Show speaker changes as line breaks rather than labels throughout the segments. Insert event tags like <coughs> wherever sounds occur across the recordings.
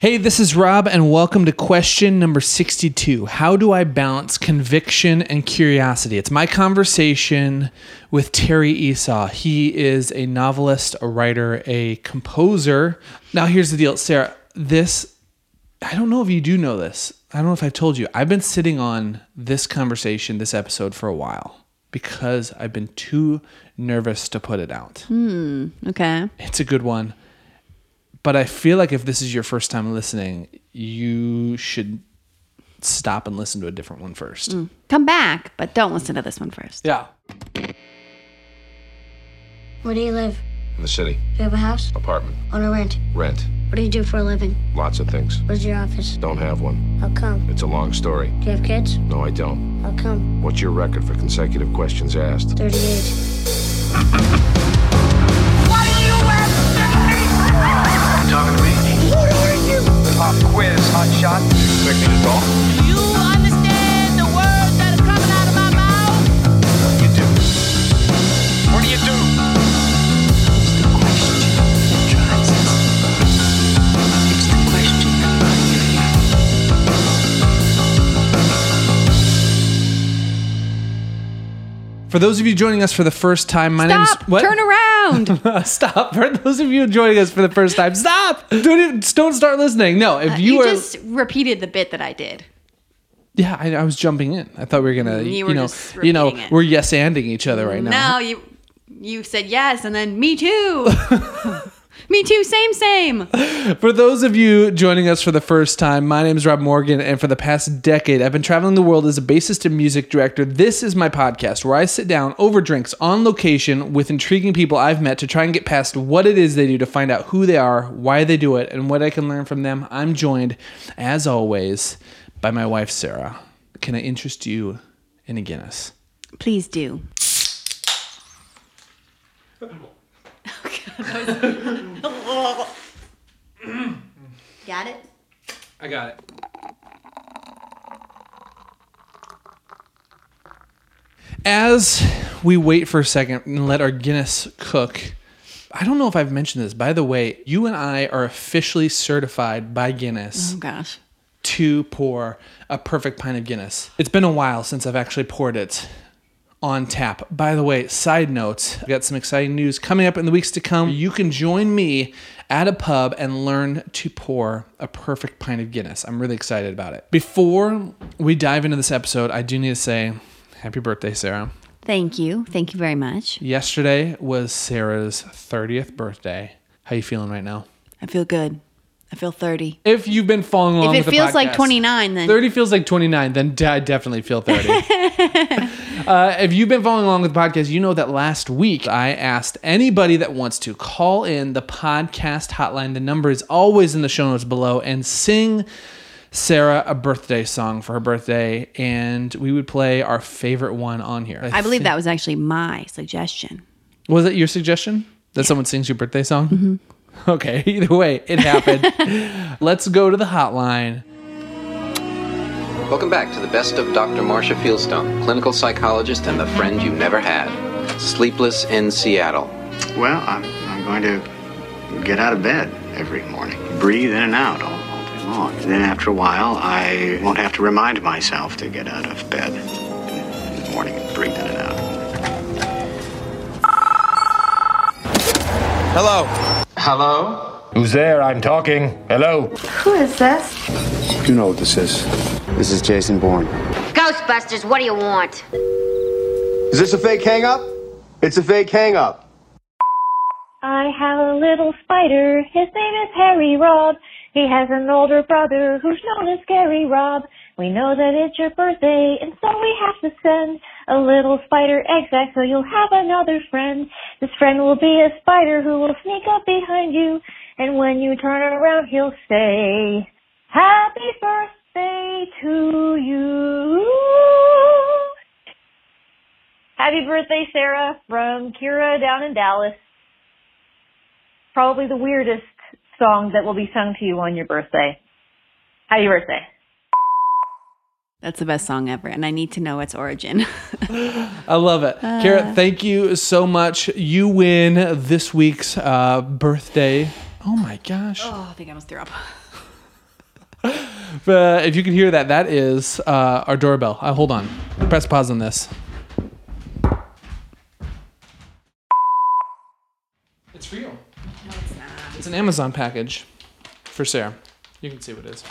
Hey, this is Rob, and welcome to question number 62. How do I balance conviction and curiosity? It's my conversation with Terry Esau. He is a novelist, a writer, a composer. Now, here's the deal, Sarah. This, I don't know if you do know this. I don't know if I've told you. I've been sitting on this conversation, this episode, for a while because I've been too nervous to put it out.
Hmm, okay.
It's a good one. But I feel like if this is your first time listening, you should stop and listen to a different one first. Mm.
Come back, but don't listen to this one first.
Yeah.
Where do you live?
In the city.
Do you have a house?
Apartment.
On a rent?
Rent.
What do you do for a living?
Lots of things.
Where's your office?
Don't have one.
How come?
It's a long story.
Do you have kids?
No, I don't.
How come?
What's your record for consecutive questions asked?
38.
Talking to me? Pop quiz, hot shot.
Me to?
For those of you joining us for the first time, my
Stop!
name's what?
Turn around. <laughs>
stop. For those of you joining us for the first time, stop. Don't even, don't start listening. No, if uh, you,
you
are
just repeated the bit that I did.
Yeah, I, I was jumping in. I thought we were going to
You
you,
were
know,
just
you know,
repeating it.
we're yes anding each other right now.
No, you you said yes, and then me too. <laughs> me too. Same, same. <laughs>
For those of you joining us for the first time, my name is Rob Morgan, and for the past decade, I've been traveling the world as a bassist and music director. This is my podcast where I sit down over drinks on location with intriguing people I've met to try and get past what it is they do to find out who they are, why they do it, and what I can learn from them. I'm joined, as always, by my wife, Sarah. Can I interest you in a Guinness?
Please do. <laughs> <laughs> Got it.
I got it. As we wait for a second and let our Guinness cook, I don't know if I've mentioned this. By the way, you and I are officially certified by Guinness
Oh gosh.
to pour a perfect pint of Guinness. It's been a while since I've actually poured it on tap. By the way, side note, I've got some exciting news coming up in the weeks to come. You can join me at a pub and learn to pour a perfect pint of Guinness. I'm really excited about it. Before we dive into this episode, I do need to say happy birthday, Sarah.
Thank you. Thank you very much.
Yesterday was Sarah's 30th birthday. How you feeling right now?
I feel good. I feel 30.
If you've been following along
If it feels like 29, then
30 feels like 29, then I definitely feel 30. <laughs> uh, if you've been following along with the podcast, you know that last week I asked anybody that wants to call in the podcast hotline. The number is always in the show notes below and sing Sarah a birthday song for her birthday. And we would play our favorite one on here.
I believe that was actually my suggestion.
Was it your suggestion that someone sings your birthday song? <laughs> Okay, either way, it happened. <laughs> Let's go to the hotline.
Welcome back to the best of Dr. Marcia Fieldstone, clinical psychologist and the friend you never had. Sleepless in Seattle.
Well, I'm, I'm going to get out of bed every morning, breathe in and out all, all day long. And then after a while, I won't have to remind myself to get out of bed in the morning and breathe in and out.
Hello.
Hello?
Who's there? I'm talking. Hello.
Who is this?
You know what this is. This is Jason Bourne.
Ghostbusters, what do you want?
Is this a fake hang up? It's a fake hang up.
I have a little spider. His name is Harry Rob. He has an older brother who's known as Scary Rob. We know that it's your birthday, and so we have to send a little spider egg sack so you'll have another friend. This friend will be a spider who will sneak up behind you, and when you turn around, he'll say, Happy birthday to you. Happy birthday, Sarah, from Kira down in Dallas. Probably the weirdest song that will be sung to you on your birthday. Happy birthday.
That's the best song ever, and I need to know its origin. <laughs>
I love it. Kara, thank you so much. You win this week's uh, birthday. Oh my gosh.
oh, I think I almost threw up. <laughs>
But if you can hear that, that is uh, our doorbell. Uh, hold on. Press pause on this. It's you.
No, it's not.
It's an Amazon package for Sarah. You can see what it is.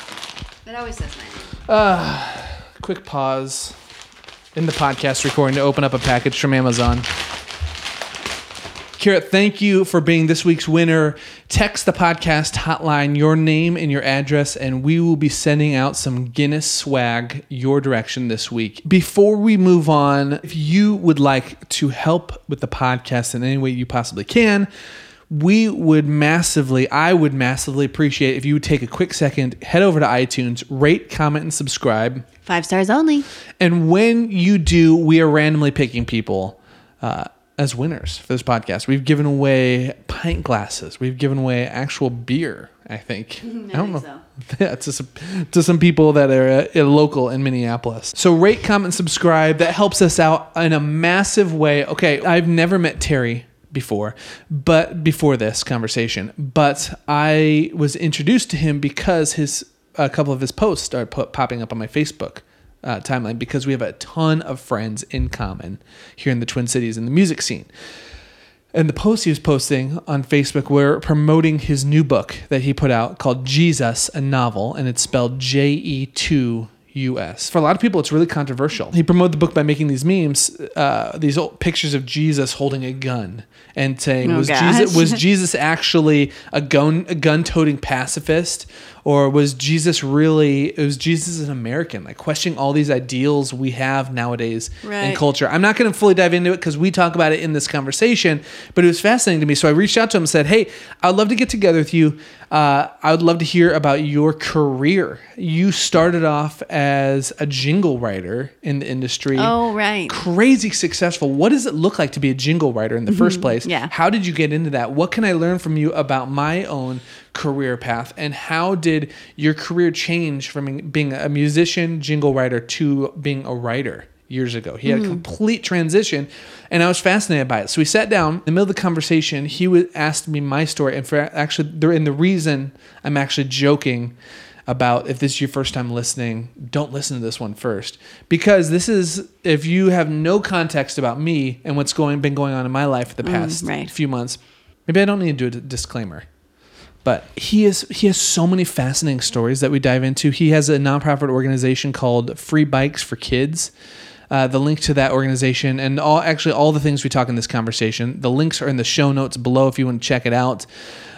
It always says my name.
Uh, quick pause in the podcast recording to open up a package from Amazon. Kira, thank you for being this week's winner. Text the podcast hotline your name and your address, and we will be sending out some Guinness swag your direction this week. Before we move on, if you would like to help with the podcast in any way you possibly can, we would massively, I would massively appreciate if you would take a quick second, head over to iTunes, rate, comment, and subscribe.
Five stars only.
And when you do, we are randomly picking people uh, as winners for this podcast. We've given away pint glasses. We've given away actual beer. I think. <laughs> I, don't know.
so. <laughs>
Yeah, to some to some people that are uh, local in Minneapolis. So rate, comment, subscribe. That helps us out in a massive way. Okay, I've never met Terry before, but before this conversation, but I was introduced to him because his a couple of his posts started put, popping up on my Facebook uh, timeline because we have a ton of friends in common here in the Twin Cities in the music scene. And the posts he was posting on Facebook were promoting his new book that he put out called Jesus, a Novel, and it's spelled J E 2 US. For a lot of people, it's really controversial. He promoted the book by making these memes, uh, these old pictures of Jesus holding a gun and saying,
Oh,
was. Jesus, was <laughs> Jesus actually a gun a gun toting pacifist? Or was Jesus really, was Jesus an American? Like questioning all these ideals we have nowadays in culture. I'm not going to fully dive into it because we talk about it in this conversation, but it was fascinating to me. So I reached out to him and said, Hey, I'd love to get together with you. Uh, I would love to hear about your career. You started off as a jingle writer in the industry.
Oh, right.
Crazy successful. What does it look like to be a jingle writer in the first place?
Mm-hmm. Yeah.
How did you get into that? What can I learn from you about my own career path? And how did your career change from being a musician, jingle writer, to being a writer years ago? He had a hmm. complete transition, and I was fascinated by it. So we sat down in the middle of the conversation. He was asked me my story, and for actually, and the reason I'm actually joking about if this is your first time listening, don't listen to this one first because this is if you have no context about me and what's going been going on in my life for the mm, past
right.
few months. Maybe I don't need to do a disclaimer. But he is he has so many fascinating stories that we dive into. He has a nonprofit organization called Free Bikes for Kids. Uh, the link to that organization and all actually all the things we talk in this conversation, the links are in the show notes below if you want to check it out.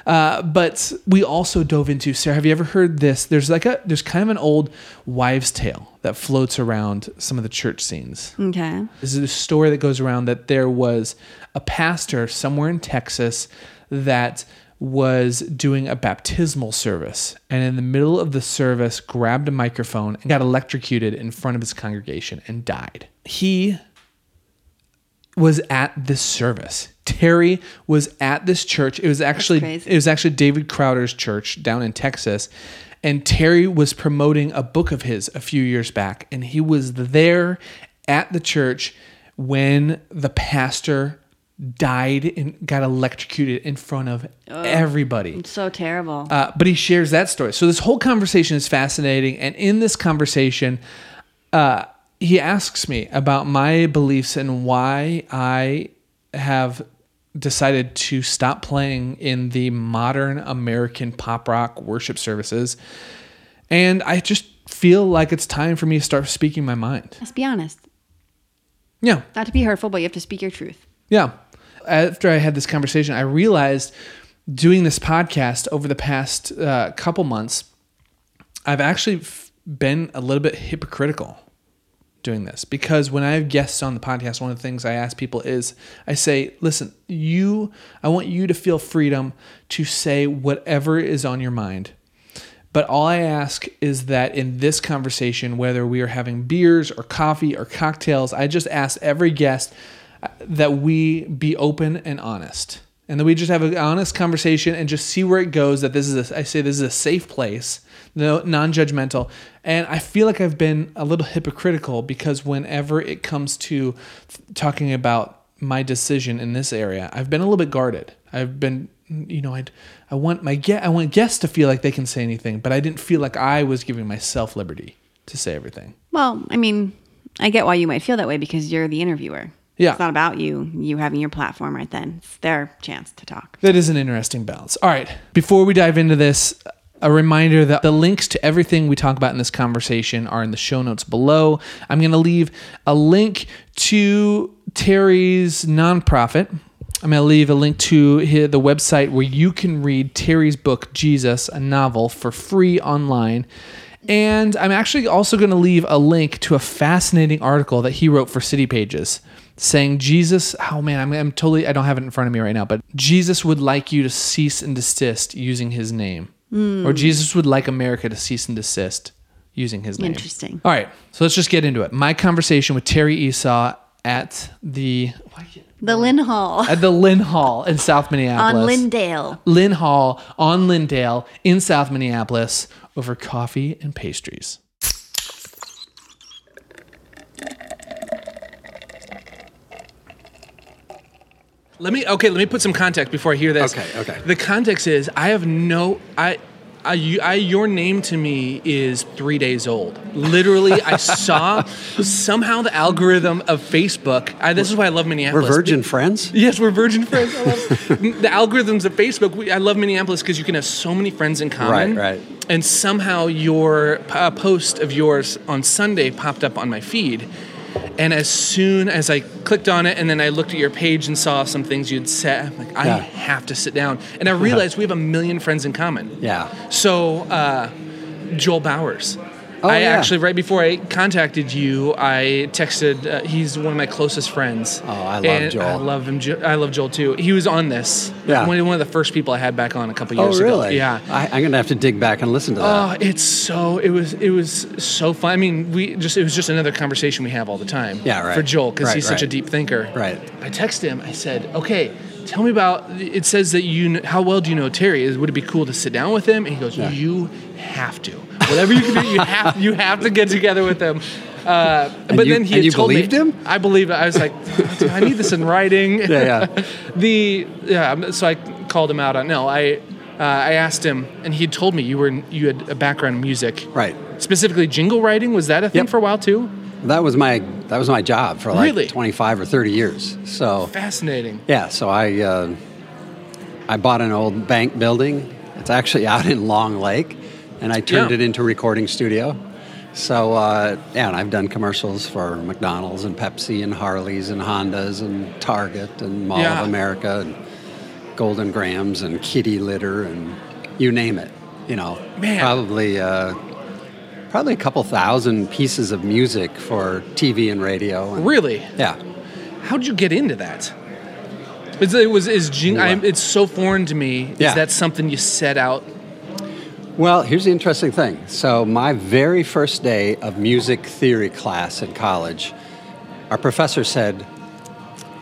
Uh, but we also dove into Sarah. Have you ever heard this? There's like a there's kind of an old wives' tale that floats around some of the church scenes.
Okay.
This is a story that goes around that there was a pastor somewhere in Texas that was doing a baptismal service and in the middle of the service grabbed a microphone and got electrocuted in front of his congregation and died. He was at this service. Terry was at this church. It was actually it was actually David Crowder's church down in Texas. And Terry was promoting a book of his a few years back and he was there at the church when the pastor died and got electrocuted in front of everybody.
It's so terrible.
Uh, but he shares that story. So this whole conversation is fascinating, and in this conversation, uh, he asks me about my beliefs and why I have decided to stop playing in the modern American pop rock worship services, and I just feel like it's time for me to start speaking my mind.
Let's be honest.
Yeah,
Not to be hurtful, but you have to speak your truth.
yeah. After I had this conversation, I realized doing this podcast over the past uh, couple months, I've actually f- been a little bit hypocritical doing this because when I have guests on the podcast, one of the things I ask people is I say, listen, you, I want you to feel freedom to say whatever is on your mind. But all I ask is that in this conversation, whether we are having beers or coffee or cocktails, I just ask every guest that we be open and honest. And that we just have an honest conversation and just see where it goes. That this is, a, I say, this is a safe place, no, non-judgmental. And I feel like I've been a little hypocritical because whenever it comes to talking about my decision in this area, I've been a little bit guarded. I've been you know, I'd, I want my I want guests to feel like they can say anything, but I didn't feel like I was giving myself liberty to say everything.
Well, I mean, I get why you might feel that way because you're the interviewer.
Yeah.
It's not about you, you having your platform right then. It's their chance to talk.
That is an interesting balance. All right. Before we dive into this, a reminder that the links to everything we talk about in this conversation are in the show notes below. I'm going to leave a link to Terry's nonprofit. I'm going to leave a link to the website where you can read Terry's book, Jesus, a novel, for free online. And I'm actually also going to leave a link to a fascinating article that he wrote for City Pages saying Jesus, oh man, I'm, I'm totally, I don't have it in front of me right now, but Jesus would like you to cease and desist using his name.
Mm.
Or Jesus would like America to cease and desist using his name.
Interesting.
All right, so let's just get into it. My conversation with Terry Esau at the
The Lynhall
at the Lynhall in South Minneapolis.
on Lyndale.
Lynn Hall on Lyndale in South Minneapolis over coffee and pastries. Let me okay. Let me put some context before I hear this.
Okay, okay.
The context is I have no I. I, you- I, your name to me is three days old. Literally, I <laughs> saw somehow the algorithm of Facebook. I, this is why I love Minneapolis.
We're virgin friends.
Yes, we're virgin friends. I love <laughs> the algorithms of Facebook. We, I love Minneapolis because you can have so many friends in common.
Right, right.
And somehow your uh, post of yours on Sunday popped up on my feed. And as soon as I clicked on it and then I looked at your page and saw some things you'd said, I'm like, I
Yeah.
have to sit down. And I realized we have a million friends in common.
Yeah.
So, uh, Joel Bowers.
Oh,
I
yeah.
actually, right before I contacted you, I texted. Uh, he's one of my closest friends. Oh,
I love
and
Joel.
I love him. Jo- I love Joel too. He was on this.
Yeah.
One, one of the first people I had back on a couple years ago.
Oh, really?
ago. Yeah.
I, I'm gonna have to dig back and listen to that.
Oh, it's so it was it was so fun. I mean, we just it was just another conversation we have all the time.
Yeah, right.
For Joel because
Right,
he's such a deep thinker.
Right.
I texted him. I said, "Okay, tell me about." It says that you. How well do you know Terry? Is would it be cool to sit down with him? And he goes,
Yeah.
"You have to. Whatever you can do, you have you have to get together with him." Uh,
And
but
you-
then he
you
told
believed
me,
him?
I believe it. I was like, I need this in writing. <laughs>
Yeah, yeah. <laughs>
the yeah. So I called him out on no. I uh, I asked him, and he told me you were you had a background in music,
Right.
Specifically, jingle writing. Was that a thing
Yep.
for a while too?
That was my that was my job for like
Really?
25 or 30 years. So
Fascinating.
yeah, so I uh, I bought an old bank building. It's actually out in Long Lake, and I turned
Yeah.
it into a recording studio. So uh, yeah, and I've done commercials for McDonald's and Pepsi and Harleys and Hondas and Target and Mall
Yeah.
of America and Golden Grahams and Kitty Litter and you name it. You know,
Man.
probably uh, probably a couple thousand pieces of music for TV and radio. And,
Really?
Yeah.
How'd you get into that? Is it was is jing- I, it's so foreign to me.
Yeah.
Is that something you set out?
Well, here's the interesting thing. So, my very first day of music theory class in college, our professor said,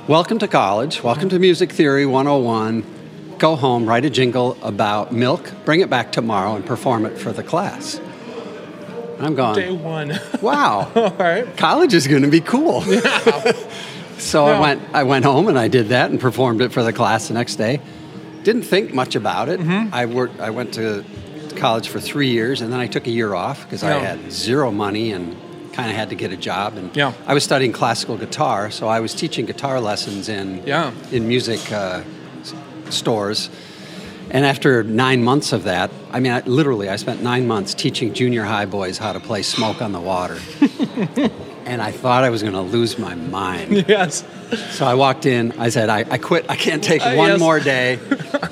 Welcome to college. Welcome to Music Theory 101. Go home, write a jingle about milk, bring it back tomorrow, and perform it for the class. And I'm going,
Day one. <laughs>
Wow,
All right.
college is going to be cool. Yeah. <laughs> so I went I went home and I did that and performed it for the class the next day. Didn't think much about it.
Mm-hmm.
I worked I went to college for 3 years and then I took a year off because I had zero money and kind of had to get a job and
Yeah.
I was studying classical guitar, so I was teaching guitar lessons in
Yeah.
in music uh, stores. And after nine months of that, I mean, I, literally, I spent nine months teaching junior high boys how to play Smoke on the Water. <laughs> and I thought I was going to lose my mind. <laughs>
Yes.
So I walked in, I said, I, I quit, I can't take <laughs>
Uh,
one
yes.
more day.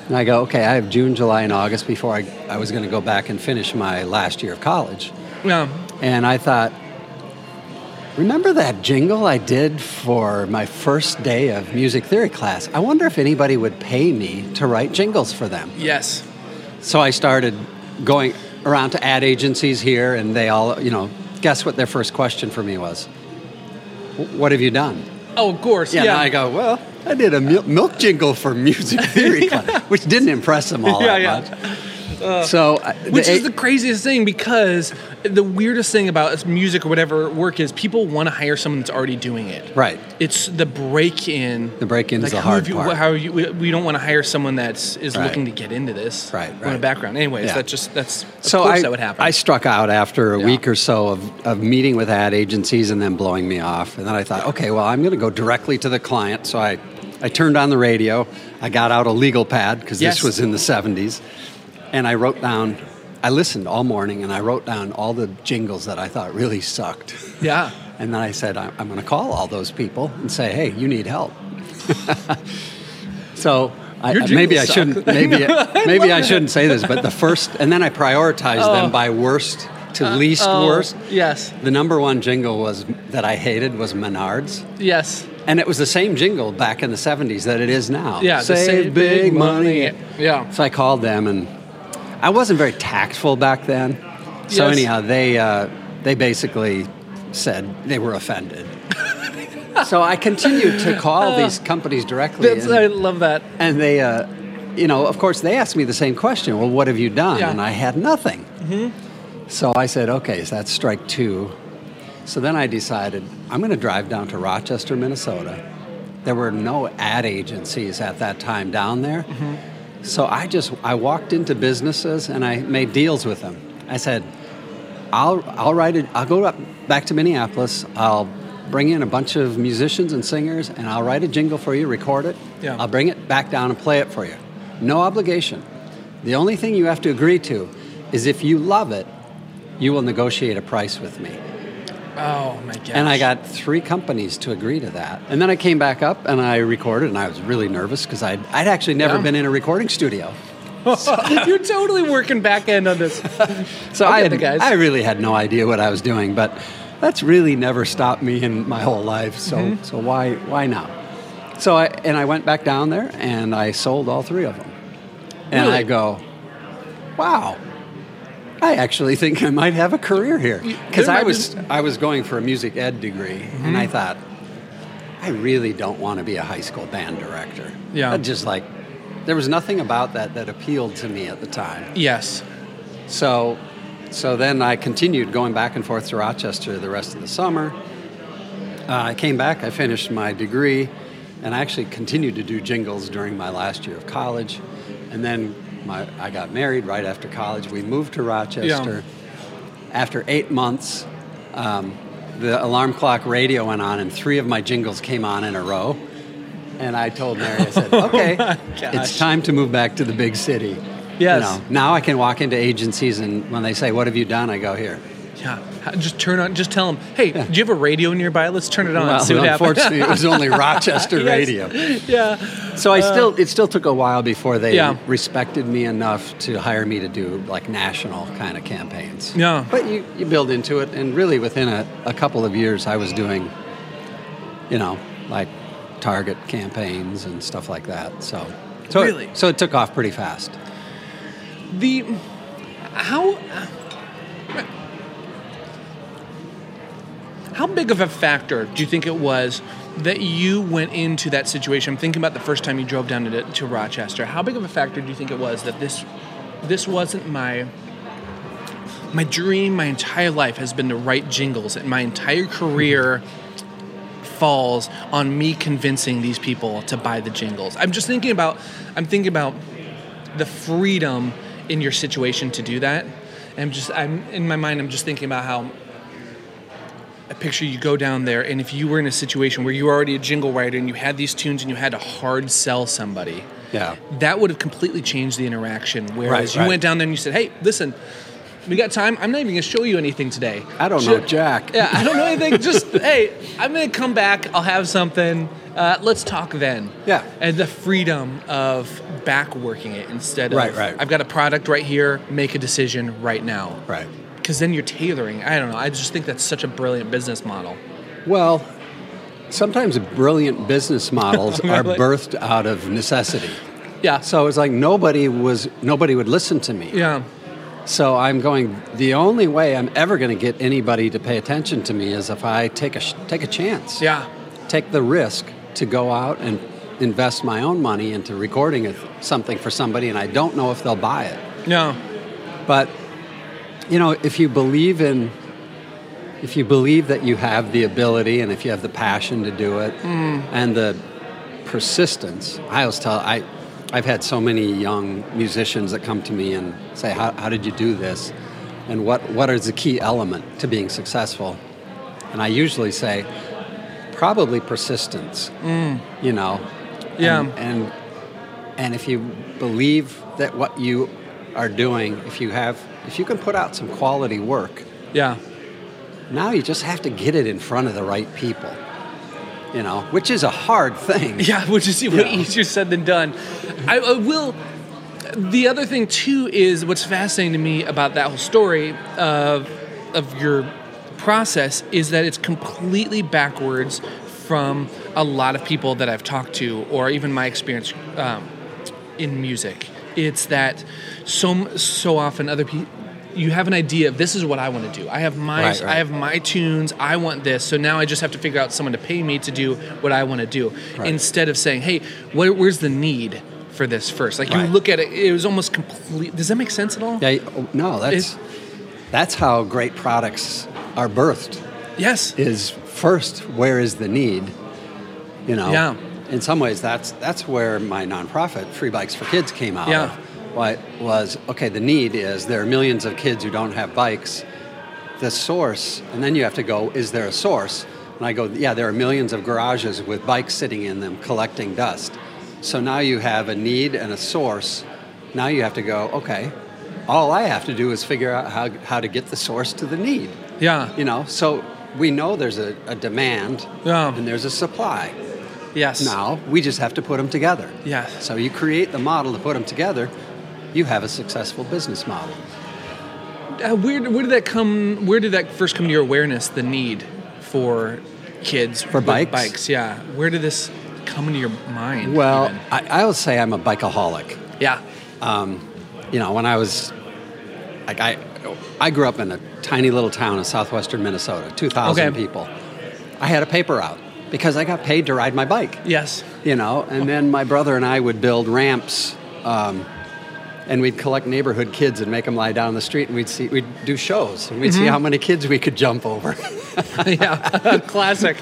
and I go, okay, I have June, July, and August before I, I was going to go back and finish my last year of college.
Yeah.
And I thought, remember that jingle I did for my first day of music theory class? I wonder if anybody would pay me to write jingles for them.
Yes.
So I started going around to ad agencies here, and they all, you know, guess what their first question for me was? What have you done?
Oh, of course.
Yeah,
Yeah.
and I go, well, I did a mil- milk jingle for music theory <laughs> class, which didn't impress them all <laughs>
Yeah,
that
yeah.
much. So, uh,
Which
the-
is the craziest thing because the weirdest thing about music or whatever work is people want to hire someone that's already doing it.
right.
It's the break in.
The break-in is the hard
you,
part.
How you, we, we don't want to hire someone that's is
Right.
looking to get into this.
Right,
On a background. Anyways,
Yeah.
that just that's
so I,
that would happen.
I struck out after a
Yeah.
week or so of, of meeting with ad agencies and then blowing me off. And then I thought, okay, well, I'm going to go directly to the client. So I, I turned on the radio. I got out a legal pad because
Yes.
this was in the 70s. And I wrote down, I listened all morning and I wrote down all the jingles that I thought really sucked.
yeah. <laughs>
And then I said, I'm, I'm going to call all those people and say, hey, you need help. <laughs> so I, maybe I
jingles
shouldn't. Maybe
I
maybe <laughs> I shouldn't say this, but the first, and then I prioritized
Oh.
them by worst to least
oh,
worst.
Yes.
The number one jingle was that I hated was Menards,
Yes.
and it was the same jingle back in the '70s that it is now.
Yeah. the
save, big money.
Yeah.
So I called them, and I wasn't very tactful back then. So
Yes.
anyhow, they uh, they basically said they were offended. <laughs> so I continued to call these companies directly, and,
I love that.
and they, uh, you know, of course, they asked me the same question. Well, what have you done?
Yeah.
And I had nothing. So I said, okay, so that's strike two. So then I decided I'm going to drive down to Rochester, Minnesota. There were no ad agencies at that time down there. So I just I walked into businesses and I made deals with them. I said, I'll I'll write it. I'll go up back to Minneapolis. I'll bring in a bunch of musicians and singers, and I'll write a jingle for you, record it.
Yeah.
I'll bring it back down and play it for you. No obligation. The only thing you have to agree to is if you love it, you will negotiate a price with me.
Oh my gosh.
And I got three companies to agree to that. And then I came back up and I recorded, and I was really nervous because I'd, I'd actually never
Yeah.
been in a recording studio. <laughs> <laughs>
You're totally working back end on this.
So I, had,
the guys.
I really had no idea what I was doing, but that's really never stopped me in my whole life. So,
Mm-hmm.
so why, why now? So I, and I went back down there and I sold all three of them. And
Really?
I go, wow, I actually think I might have a career here. Because I was,
be-
I was going for a music ed degree, and
Mm-hmm.
I thought, I really don't want to be a high school band director.
Yeah.
I just like, there was nothing about that that appealed to me at the time.
yes.
So, so then I continued going back and forth to Rochester the rest of the summer. Uh, I came back, I finished my degree, and I actually continued to do jingles during my last year of college. And then my, I got married right after college. We moved to Rochester. After eight months, um, the alarm clock radio went on, and three of my jingles came on in a row. And I told Mary, I said, <laughs> okay, it's time to move back to the big city.
Yes.
You know, now I can walk into agencies and when they say, "What have you done?" I go here.
Yeah. Just turn on. Just tell them, hey, do you have a radio nearby? Let's turn it on.
Well,
see what happens.
unfortunately, it was <laughs> only Rochester
Yes.
radio.
Yeah.
So I uh, still, it still took a while before they
Yeah.
respected me enough to hire me to do like national kind of campaigns.
Yeah.
But you, you build into it, and really within a, a couple of years, I was doing, you know, like Target campaigns and stuff like that. So, so
Really?
it, so it took off pretty fast.
The how how big of a factor do you think it was that you went into that situation? I'm thinking about the first time you drove down to, to Rochester. How big of a factor do you think it was that this this wasn't my my dream? My entire life has been to write jingles, and my entire career falls on me convincing these people to buy the jingles. I'm just thinking about I'm thinking about the freedom in your situation to do that. And I'm just I'm in my mind I'm just thinking about how I picture you go down there and if you were in a situation where you were already a jingle writer and you had these tunes and you had to hard sell somebody,
Yeah.
that would have completely changed the interaction. Whereas
Right,
you
right.
went down there and you said, Hey, listen, we got time. I'm not even gonna show you anything today.
I don't
Ju-
know Jack.
Yeah, I don't know anything. Just <laughs> hey, I'm gonna come back. I'll have something. Uh, let's talk then.
Yeah.
And the freedom of back working it instead of
Right, right.
I've got a product right here. Make a decision right now.
Right.
Because then you're tailoring. I don't know. I just think that's such a brilliant business model.
Well, sometimes brilliant business models <laughs> are birthed out of necessity.
Yeah.
So it's like nobody was nobody would listen to me.
Yeah.
So I'm going. The only way I'm ever going to get anybody to pay attention to me is if I take a take a chance.
Yeah.
Take the risk to go out and invest my own money into recording something for somebody, and I don't know if they'll buy it.
No.
But you know, if you believe in, if you believe that you have the ability and if you have the passion to do it
Mm.
and the persistence, I always tell I, I've had so many young musicians that come to me and say, "How, how did you do this?" And what what is the key element to being successful? And I usually say, probably persistence.
Mm.
You know,
Yeah.
and, and and if you believe that what you are doing, if you have, if you can put out some quality work,
Yeah.
now you just have to get it in front of the right people. You know, which is a hard thing. <laughs>
Yeah, which is way easier said than done. I, I will. The other thing too is what's fascinating to me about that whole story of of your process is that it's completely backwards from a lot of people that I've talked to, or even my experience um, in music. It's that so so often other people. You have an idea of this is what I want to do. I have my
Right, right.
I have my tunes. I want this. So now I just have to figure out someone to pay me to do what I want to do.
Right.
Instead of saying, "Hey, where, where's the need for this first? Like you look at it, it was almost complete. Does that make sense at all?
Yeah, oh, no, that's that's how great products are birthed.
Yes.
Is first where is the need? You know.
Yeah.
In some ways, that's that's where my nonprofit, Free Bikes for Kids, came out
Yeah.
of. What was okay? The need is there are millions of kids who don't have bikes. The source, and then you have to go. Is there a source? And I go, yeah, there are millions of garages with bikes sitting in them collecting dust. So now you have a need and a source. Now you have to go, okay, all I have to do is figure out how, how to get the source to the need.
Yeah.
You know, so we know there's a, a demand
Yeah.
and there's a supply.
Yes.
Now we just have to put them together.
Yes.
So you create the model to put them together, you have a successful business model.
Uh, where where did that come? Where did that first come to your awareness? The need for kids
For bikes?
Bikes. Yeah. Where did this come into your mind?
Well. I, I would say I'm a bikeaholic.
yeah.
Um, you know, when I was like I, I grew up in a tiny little town in southwestern Minnesota, 2,000
Okay.
people. I had a paper route because I got paid to ride my bike.
Yes.
You know, and then my brother and I would build ramps, um, and we'd collect neighborhood kids and make them lie down the street, and we'd see we'd do shows, and we'd see
Mhm.
how many kids we could jump over. <laughs>
yeah. <laughs> Classic.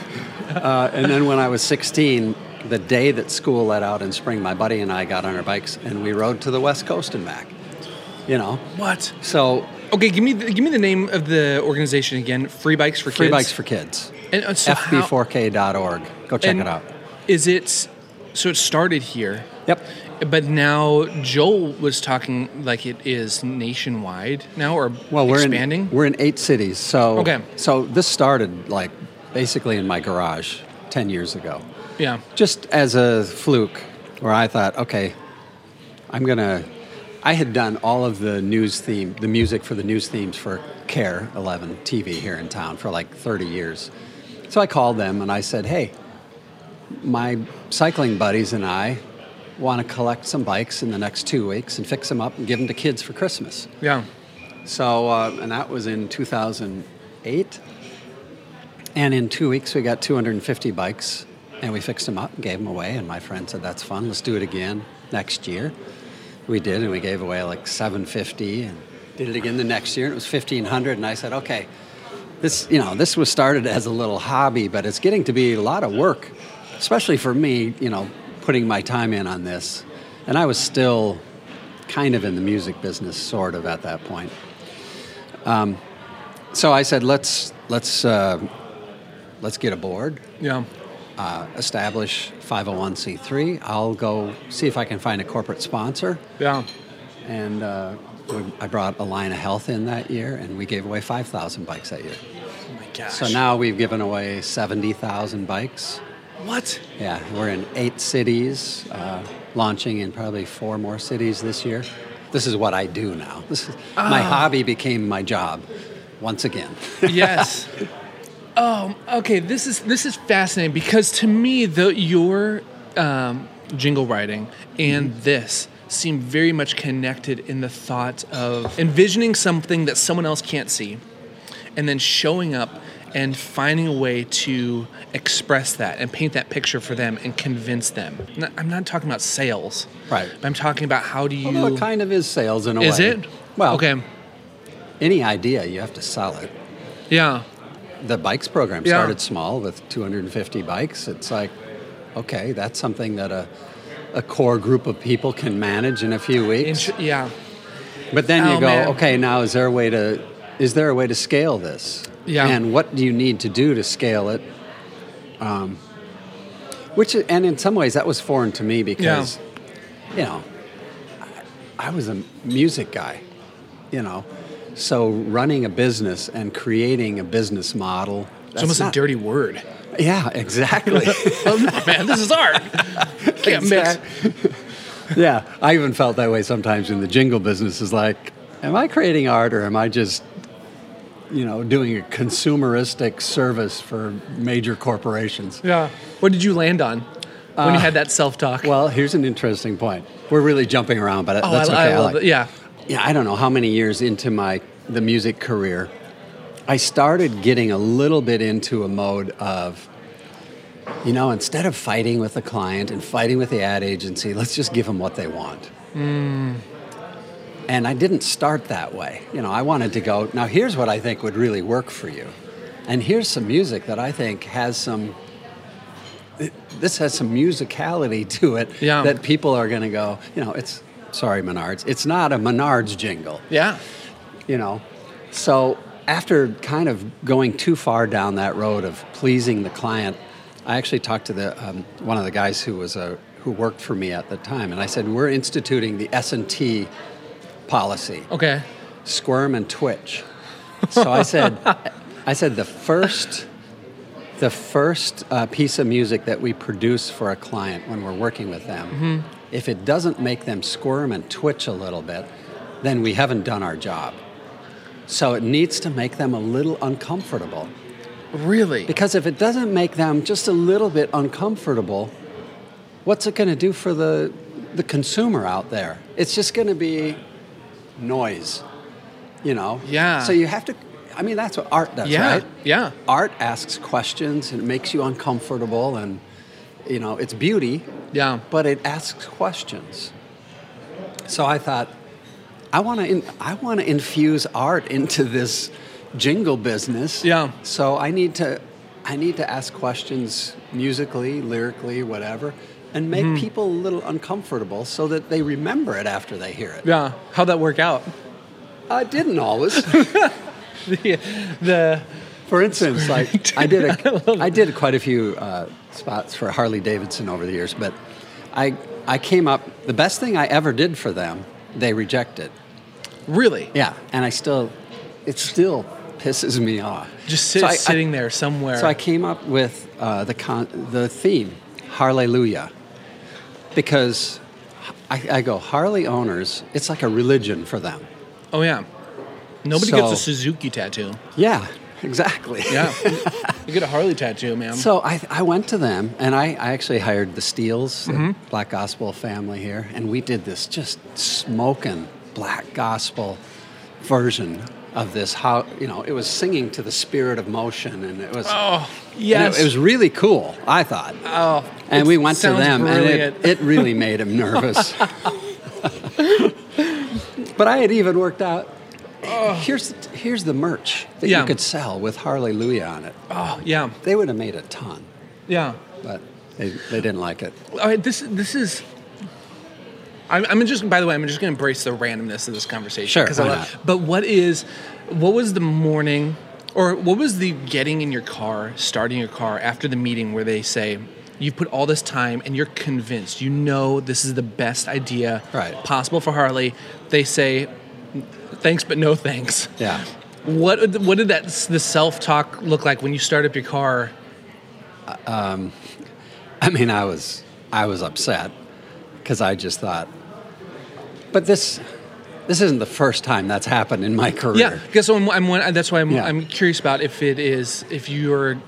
Uh, and then when I was 16, the day that school let out in spring, my buddy and I got on our bikes and we rode to the West Coast and back. You know,
What?
so
Okay, give me the, give me the name of the organization again. Free Bikes for
Free
Kids.
Bikes for Kids.
And, uh, so
FB4K.org. Go check it out.
Is it so? It started here.
Yep.
But now Joel was talking like it is nationwide now, or
Well, we're
expanding.
in we're in eight cities. So
Okay.
So this started like basically in my garage ten years ago,
yeah.
just as a fluke, where I thought, okay, I'm gonna. I had done all of the news theme, the music for the news themes for KARE 11 TV here in town for like 30 years. So I called them and I said, hey, my cycling buddies and I want to collect some bikes in the next two weeks and fix them up and give them to kids for Christmas.
Yeah.
So, uh, and that was in 2008. And in two weeks, we got 250 bikes and we fixed them up and gave them away. And my friend said, That's fun, let's do it again next year. We did, and we gave away like 750 and did it again the next year, and it was 1500. And I said, Okay, this, you know, this was started as a little hobby, but it's getting to be a lot of work, especially for me, you know, putting my time in on this. And I was still kind of in the music business, sort of, at that point. Um, so I said, let's let's uh, let's get a board,
Yeah.
uh, establish 501c3. I'll go see if I can find a corporate sponsor.
Yeah.
And uh, we, I brought Allina Health in that year, and we gave away 5,000 bikes that year.
Oh my gosh.
So now we've given away 70,000 bikes.
What?
Yeah, we're in eight cities, uh, launching in probably four more cities this year. This is what I do now. This is, My
Ah.
hobby became my job once again. <laughs>
yes. Oh, okay. This is this is fascinating because to me, the your um, jingle writing and
Mm-hmm.
this seem very much connected in the thought of envisioning something that someone else can't see, and then showing up and finding a way to express that and paint that picture for them and convince them. I'm not talking about sales,
Right.
I'm talking about how do you.
Although it kind of is sales in a
Is
way.
Is it?
Well,
Okay.
any idea, you have to sell it.
Yeah.
The bikes program
Yeah.
started small with 250 bikes. It's like, okay, that's something that a, a core group of people can manage in a few weeks.
Int- yeah.
But then you
Oh,
go,
man.
okay, now is there a way to is there a way to scale this?
Yeah.
And what do you need to do to scale it? Um, which and in some ways that was foreign to me because you know I, I was a music guy, you know, so running a business and creating a business model.
It's almost
that's
a dirty word.
Yeah, exactly. <laughs>
no, man, this is art. <laughs> Can't mix.
yeah, I even felt that way sometimes in the jingle business. Is like, am I creating art or am I just, you know, doing a consumeristic service for major corporations?
Yeah. What did you land on when you
Uh,
had that self talk?
Well, here's an interesting point. We're really jumping around, but
Oh,
that's
I,
okay.
I love
like.
Yeah.
yeah, I don't know how many years into my the music career, I started getting a little bit into a mode of, you know, instead of fighting with the client and fighting with the ad agency, let's just give them what they want.
Mm.
And I didn't start that way. You know, I wanted to go, now here's what I think would really work for you. And here's some music that I think has some this has some musicality <laughs> to it
Yeah.
that people are going to go, you know, it's sorry Menards, it's not a Menards jingle
Yeah.
you know. So after kind of going too far down that road of pleasing the client, I actually talked to the um, one of the guys who was a who worked for me at the time, and I said we're instituting the S and T policy,
Okay.
squirm and twitch. So I said, <laughs> I said the first. The first uh, piece of music that we produce for a client when we're working with them,
Mhm.
if it doesn't make them squirm and twitch a little bit, then we haven't done our job. So it needs to make them a little uncomfortable.
Really?
Because if it doesn't make them just a little bit uncomfortable, what's it going to do for the, the consumer out there? It's just going to be noise, you know?
Yeah.
So you have to, I mean, that's what art does,
Yeah.
right?
Yeah.
Art asks questions and it makes you uncomfortable and, you know, it's beauty,
Yeah.
but it asks questions. So I thought, I want to I want to infuse art into this jingle business.
Yeah.
So I need to I need to ask questions musically, lyrically, whatever, and make
Mhm.
people a little uncomfortable so that they remember it after they hear it.
Yeah. How'd that work out?
I didn't always. <laughs>
the, the
For instance, like <laughs> I did a, I did quite a few uh, spots for Harley Davidson over the years, but I I came up the best thing I ever did for them, they rejected.
Really?
Yeah, and I still it still pisses me off.
Just sit,
So I- I-
sitting there somewhere.
So I came up with uh, the con- the theme, Hallelujah, because I, I go Harley owners. It's like a religion for them.
oh yeah. Nobody
So-
gets a Suzuki tattoo.
Yeah, exactly.
Yeah. <laughs> you get a Harley tattoo, man.
So I, I went to them, and I, I actually hired the Steeles, the
Mhm.
Black Gospel family here, and we did this just smoking Black Gospel version of this. How you know it was singing to the Spirit of Motion, and it was
Oh, yes.
it, it was really cool. I thought,
Oh,
and we went to them,
brilliant.
and it, it really made him nervous. <laughs> but I had even worked out. Oh. Here's here's the merch that
Yeah.
you could sell with Hallelujah on it.
Oh, yeah.
They would have made a ton,
Yeah.
but they, they didn't like it.
All right, this this is. I'm, I'm just. By the way, I'm just going to embrace the randomness of this conversation.
Sure, why
love-
not?
But what is, what was the morning, or what was the getting in your car, starting your car after the meeting where they say, you've put all this time and you're convinced, you know, this is the best idea
Right.
possible for Harley. They say, thanks but no thanks.
Yeah.
What what did that the self talk look like when you start up your car?
Um, I mean, I was I was upset because I just thought, but this this isn't the first time that's happened in my career.
Yeah, because I'm, I'm one- that's why I'm,
Yeah.
I'm curious about if it is if you're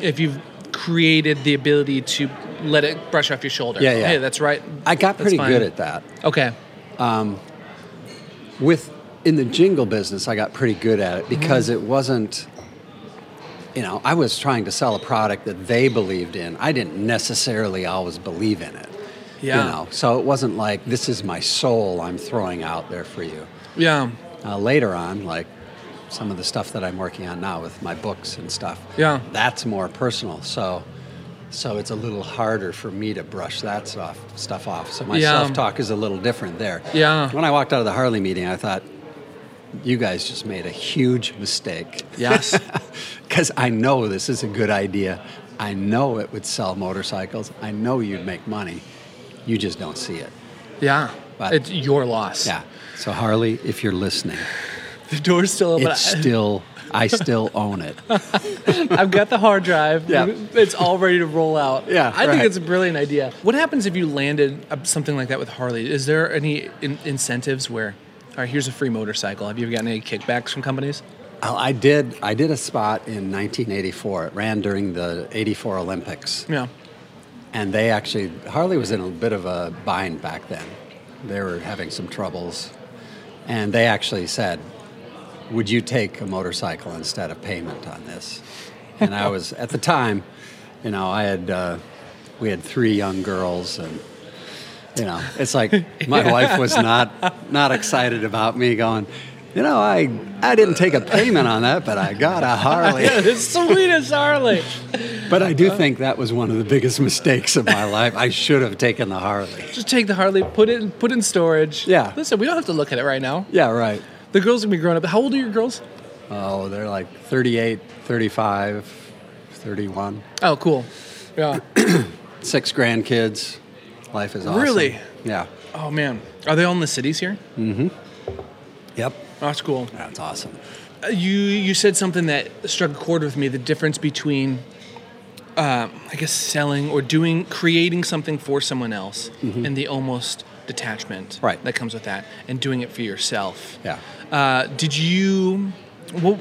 if you've created the ability to let it brush off your shoulder.
Yeah, yeah.
Hey, that's right.
I got
That's
pretty
fine.
good at that.
Okay.
Um, with in the jingle business, I got pretty good at it because
Mm-hmm.
it wasn't. You know, I was trying to sell a product that they believed in. I didn't necessarily always believe in it.
Yeah.
You know, so it wasn't like this is my soul I'm throwing out there for you.
Yeah.
Uh, later on, like some of the stuff that I'm working on now with my books and stuff.
Yeah.
That's more personal. So so it's a little harder for me to brush that stuff stuff off. So my
Yeah.
self-talk is a little different there.
Yeah.
When I walked out of the Harley meeting, I thought you guys just made a huge mistake.
Yes. <laughs>
Because I know this is a good idea. I know it would sell motorcycles. I know you'd make money. You just don't see it.
Yeah.
But-
it's your loss.
Yeah. So Harley, if you're listening,
The door's still open.
it's still I still own it. <laughs>
I've got the hard drive.
Yeah.
It's all ready to roll out.
Yeah,
I think it's a brilliant idea. What happens if you landed something like that with Harley? Is there any in- incentives where, all right, here's a free motorcycle? Have you ever gotten any kickbacks from companies?
Oh, I did. I did a spot in 1984. It ran during the '84 Olympics,
Yeah.
And they actually Harley was in a bit of a bind back then. They were having some troubles, and they actually said, "Would you take a motorcycle instead of payment on this?" And I was at the time, you know, I had uh, we had three young girls, and you know, it's like my <laughs> wife was not not excited about me going. You know, I I didn't take a payment on that, but I got a Harley.
it's sweet as Harley.
But I do think that was one of the biggest mistakes of my life. I should have taken the Harley.
Just take the Harley, put it in, put it in storage.
Yeah.
Listen, we don't have to look at it right now.
Yeah, right.
The girls are gonna be grown up. How old are your girls?
Oh, they're like 38, 35, 31.
Oh, cool. Yeah. <clears throat>
Six grandkids. Life is awesome.
Really?
Yeah.
Oh man, are they all in the cities here?
Mm-hmm. Yep.
That's cool.
That's awesome.
Uh, You you said something that struck a chord with me. The difference between, um, I guess, selling or doing, creating something for someone else,
Mhm.
and the almost detachment
Right.
that comes with that, and doing it for yourself.
Yeah.
Uh, did you? What,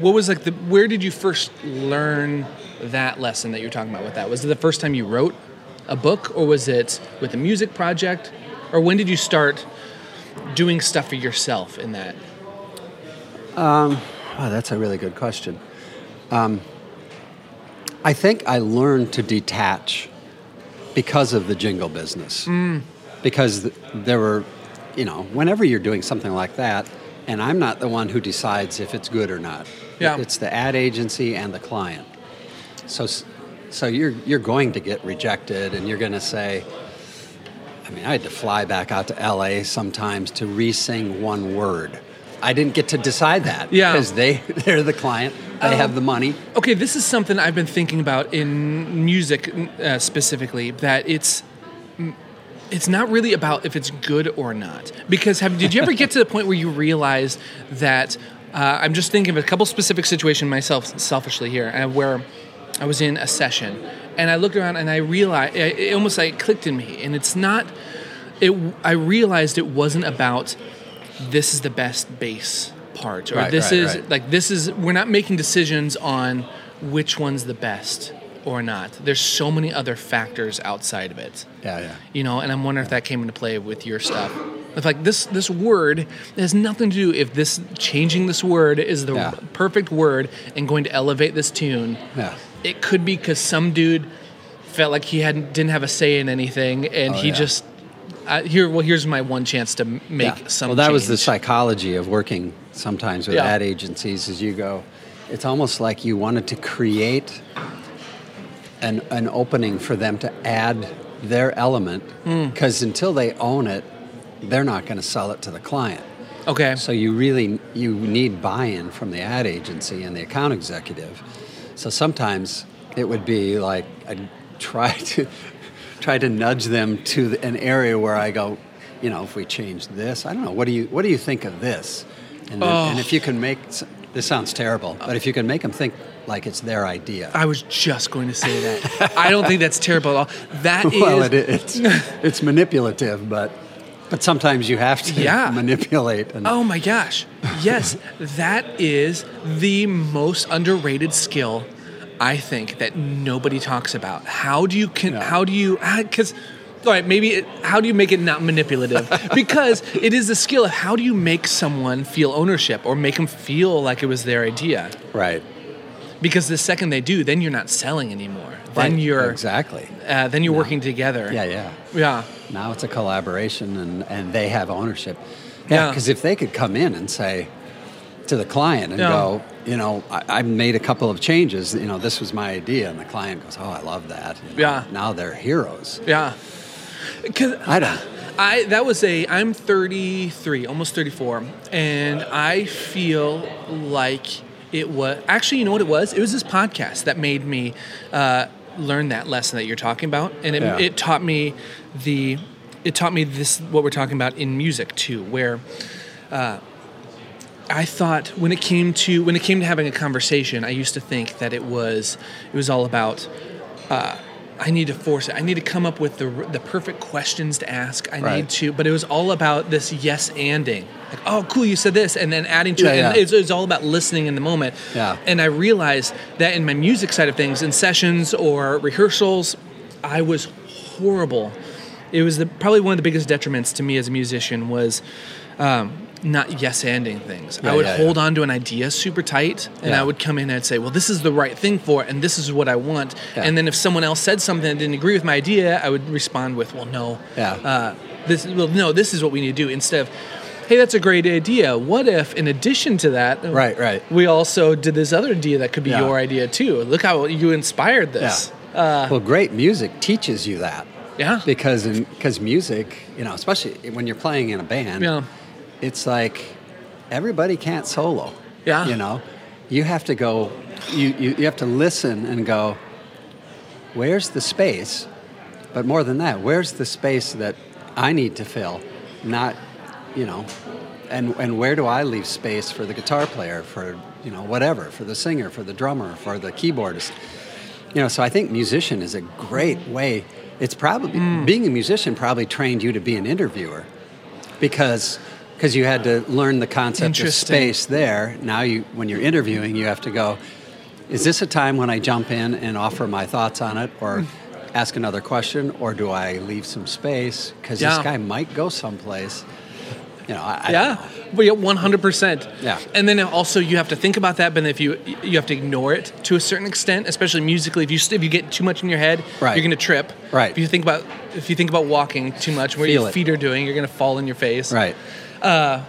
what was like the? Where did you first learn that lesson that you're talking about with that? Was it the first time you wrote a book, or was it with a music project, or when did you start doing stuff for yourself in that?
Um, oh, that's a really good question. Um, I think I learned to detach because of the jingle business.
Mm.
Because th- there were, you know, whenever you're doing something like that, and I'm not the one who decides if it's good or not.
Yeah.
It's the ad agency and the client. So, so you're you're going to get rejected, and you're going to say. I mean, I had to fly back out to LA sometimes to re-sing one word. I didn't get to decide that.
Yeah.
Because they <laughs> they're the client. They have the money.
Okay, this is something I've been thinking about in music uh, specifically. That it's it's not really about if it's good or not. Because have, did you ever get to the point where you realize that? Uh, I'm just thinking of a couple specific situations myself, selfishly here, uh, where I was in a session and I looked around and I realized it, it almost like clicked in me, and it's not. It I realized it wasn't about this is the best bass part or
Right,
this
right,
is
right.
like this is we're not making decisions on which one's the best or not. There's so many other factors outside of it.
Yeah, yeah.
You know, and I'm wondering if that came into play with your stuff. If like this this word has nothing to do if this changing this word is the
Yeah.
perfect word and going to elevate this tune.
Yeah.
It could be because some dude felt like he hadn't didn't have a say in anything, and
Oh,
he
yeah.
just uh, here. Well, here's my one chance to make
Yeah.
some.
Well, that was the psychology of working sometimes with
Yeah.
ad agencies. Is you go, it's almost like you wanted to create an an opening for them to add their element,
Mm.
because until they own it, they're not going to sell it to the client.
Okay.
So you really you need buy-in from the ad agency and the account executive. So sometimes it would be like I'd <laughs> try to try to nudge them to an area where I go, you know, if we change this, I don't know, what do you what do you think of this? And, then, and
Oh.
if you can make this sounds terrible, but if you can make them think like it's their idea.
I was just going to say that. I don't think that's terrible at all. That <laughs> is.
well, it, it's <laughs> it's manipulative, but but sometimes you have to
Yeah. <laughs>
manipulate. And,
Oh my gosh. Yes, that is the most underrated skill I think that nobody talks about. How do you can how do you cuz all right, maybe it, how do you make it not manipulative? <laughs> because it is the skill of how do you make someone feel ownership or make them feel like it was their idea?
Right.
Because the second they do, then you're not selling anymore.
Right,
Then you're
exactly.
uh, then you're working together.
Yeah, yeah.
Yeah.
Now it's a collaboration and, and they have ownership.
Yeah.
Yeah, because if they could come in and say, to the client and
Yeah.
go, you know, I, I made a couple of changes. You know, this was my idea, and the client goes, "Oh, I love that." You know,
Yeah.
Now they're heroes.
Yeah. Cause
I don't.
I that was a I'm 33, almost 34, and I feel like it was actually you know what it was? It was this podcast that made me uh, learn that lesson that you're talking about, and it,
Yeah.
it taught me the it taught me this what we're talking about in music too, where. Uh, I thought when it came to when it came to having a conversation, I used to think that it was it was all about uh, I need to force it. I need to come up with the the perfect questions to ask. I
Right.
need to, but it was all about this yes anding. Like, oh, cool, you said this, and then adding to
Yeah,
it. And
yeah.
it's, it's all about listening in the moment.
Yeah.
And I realized that in my music side of things, in sessions or rehearsals, I was horrible. It was the, probably one of the biggest detriments to me as a musician was um, not yes anding things.
Yeah,
I would
yeah,
hold on to an idea super tight, and
Yeah.
I would come in and I'd say, "Well, this is the right thing for it, and this is what I want."
Yeah.
And then if someone else said something that didn't agree with my idea, I would respond with, "Well, no,
Yeah.
uh, this well, no, this is what we need to do." Instead of, "Hey, that's a great idea. What if, in addition to that,
Right, right.
we also did this other idea that could be
Yeah.
your idea too? Look how you inspired this." Uh,
well, great music teaches you that.
Yeah.
Because in, because music, you know, especially when you're playing in a band,
Yeah.
It's like everybody can't solo.
Yeah.
You know, you have to go. You, you you have to listen and go. Where's the space? But more than that, where's the space that I need to fill? Not, you know, and and where do I leave space for the guitar player, for you know whatever, for the singer, for the drummer, for the keyboardist? You know, so I think musician is a great way. It's probably mm. being a musician probably trained you to be an interviewer because because you had to learn the concept of space there. Now you when you're interviewing, you have to go. Is this a time when I jump in and offer my thoughts on it, or ask another question, or do I leave some space because
Yeah.
this guy might go someplace? You know, I, I
yeah, well, yeah, one hundred percent.
Yeah.
and then also you have to think about that, but then if you you have to ignore it to a certain extent, especially musically. If you if you get too much in your head,
Right.
you're going to trip.
Right.
If you think about if you think about walking too much, where
Feel
your
it.
feet are doing, you're going to fall in your face.
Right.
Uh,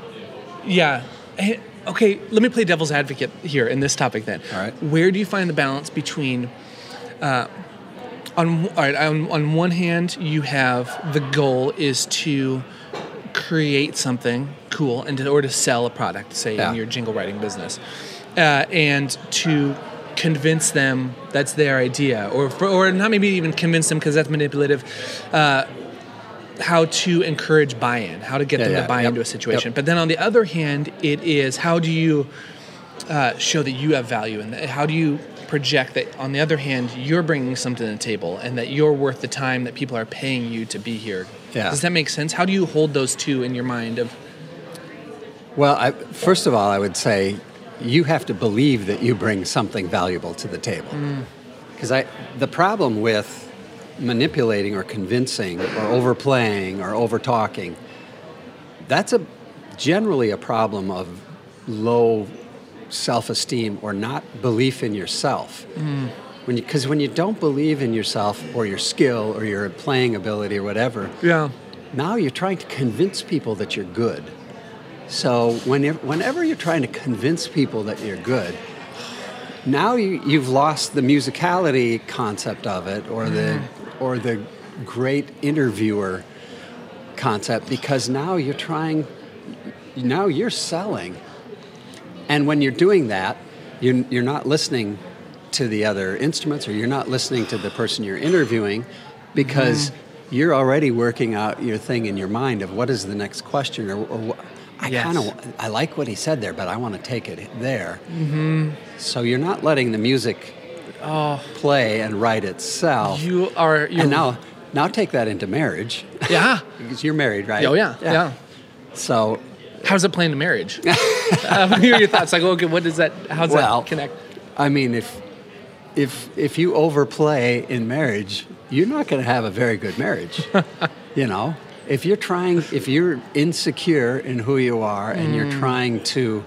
yeah. Hey, Okay, let me play devil's advocate here in this topic then.
All right.
Where do you find the balance between uh, on all right, on, on one hand, you have the goal is to create something cool and to, or to sell a product, say
Yeah.
in your jingle writing business, uh, and to convince them that's their idea, or for, or not maybe even convince them because that's manipulative. Uh, how to encourage buy-in, how to get
Yeah,
them
yeah,
to buy
yep,
into a situation.
yep.
But then on the other hand, it is how do you uh, show that you have value and how do you project that on the other hand you're bringing something to the table and that you're worth the time that people are paying you to be here
Yeah.
does that make sense how do you hold those two in your mind of
Well, I, first of all, I would say you have to believe that you bring something valuable to the table.
Mm.
Because I, the problem with manipulating or convincing or overplaying or overtalking, that's a generally a problem of low self-esteem or not belief in yourself. Mm. When because when you don't believe in yourself or your skill or your playing ability or whatever,
yeah
now you're trying to convince people that you're good. So whenever, whenever you're trying to convince people that you're good, now you, you've lost the musicality concept of it or the mm. Or the great interviewer concept because now you're trying now you're selling and when you're doing that you, you're not listening to the other instruments or you're not listening to the person you're interviewing because you're already working out your thing in your mind of what is the next question or, or I
Yes.
kind of I like what he said there but I want to take it there
mm-hmm.
so you're not letting the music
oh
play and write itself.
You are you're,
and now now take that into marriage.
Yeah. <laughs>
Because you're married right?
Oh yeah yeah,
so
how's it playing to marriage? <laughs> Um, hear your thoughts. Like okay what does that how's
Well,
that connect?
I mean, if if if you overplay in marriage, you're not going to have a very good marriage. <laughs> you know, if you're trying, if you're insecure in who you are, and you're
Mm.
trying to,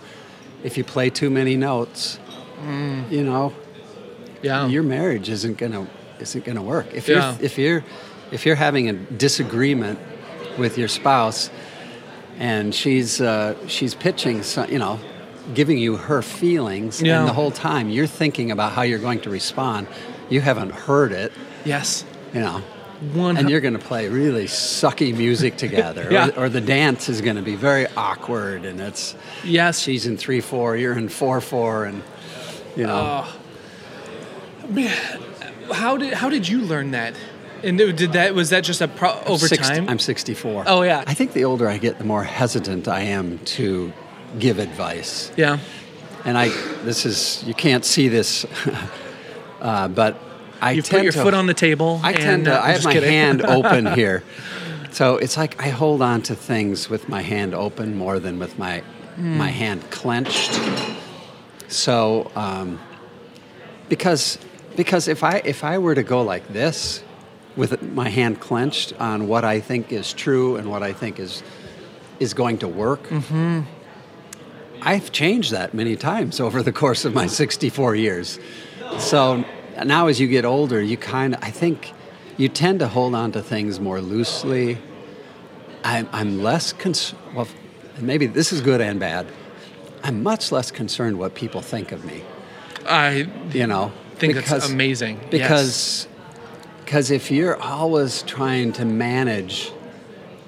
if you play too many notes,
Mm.
you know,
yeah
your marriage isn't going to isn't to work. If
Yeah.
you're if you're if you're having a disagreement with your spouse, and she's uh, she's pitching, so, you know, giving you her feelings,
Yeah.
and the whole time you're thinking about how you're going to respond. You haven't heard it,
Yes.
you know.
One.
and you're going to play really sucky music <laughs> together,
Yeah.
or, or the dance is going to be very awkward, and it's
yes.
she's in three four, you're in four four, and you know.
How did how did you learn that? And did that was that just a pro, over
Six-
time?
I'm 64.
Oh, yeah.
I think the older I get, the more hesitant I am to give advice.
yeah.
And I, this is you can't see this, <laughs> uh, but I
You
tend
put your
to,
foot on the table.
I
and,
tend to.
uh,
I have
just
my
kidding.
hand <laughs> open here, so it's like I hold on to things with my hand open more than with my
Hmm.
my hand clenched. So, um, because because if I if I were to go like this, with my hand clenched on what I think is true and what I think is is going to work.
Mm-hmm.
I've changed that many times over the course of my 64 years. So now, as you get older, you kind of, I think, you tend to hold on to things more loosely. I'm, I'm less concerned, well, maybe this is good and bad. I'm much less concerned what people think of me,
I
you know?
Think that's amazing. Yes.
Because because if you're always trying to manage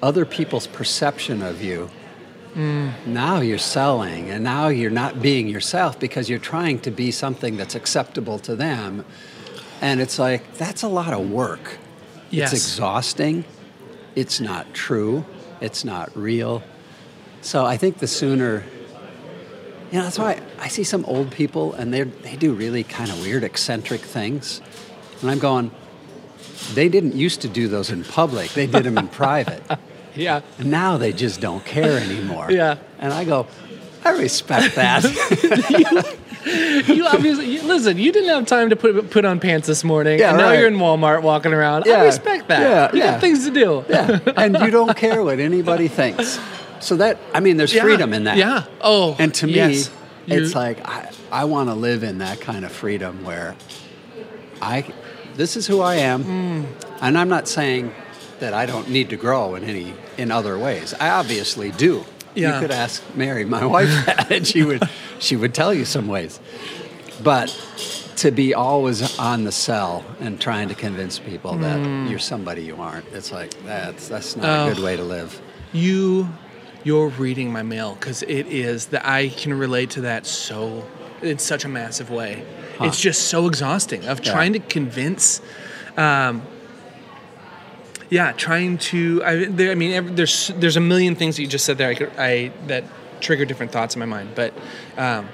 other people's perception of you,
Mm.
now you're selling and now you're not being yourself because you're trying to be something that's acceptable to them. And it's like, that's a lot of work.
Yes.
It's exhausting. It's not true. It's not real. So I think the sooner, you know, that's why I see some old people and they they do really kind of weird, eccentric things. And I'm going, they didn't used to do those in public, they did them in <laughs> private.
yeah.
And now they just don't care anymore.
Yeah.
And I go, I respect that. <laughs>
you obviously you, listen. You didn't have time to put put on pants this morning,
Yeah,
and now
right.
you're in Walmart walking around.
Yeah.
I respect that.
yeah,
you
yeah.
got things to do.
yeah. And you <laughs> don't care what anybody thinks. So that, I mean, there's
Yeah,
freedom in that.
Yeah. Oh.
And to me,
yes.
It's like I, I want to live in that kind of freedom where I, this is who I am,
Mm.
and I'm not saying that I don't need to grow in any in other ways. I obviously do.
Yeah.
You could ask Mary, my wife, <laughs> that, and she would she would tell you some ways. But to be always on the cell and trying to convince people that you're somebody you aren't, it's like that's that's not
Mm. Oh.
a good way to live.
you you're reading my mail because it is that I can relate to that so in such a massive way. It's just so exhausting of
Yeah.
trying to convince. Um, yeah, trying to. I, there, I mean, every, there's there's a million things that you just said there. I, could, I that trigger different thoughts in my mind, but um,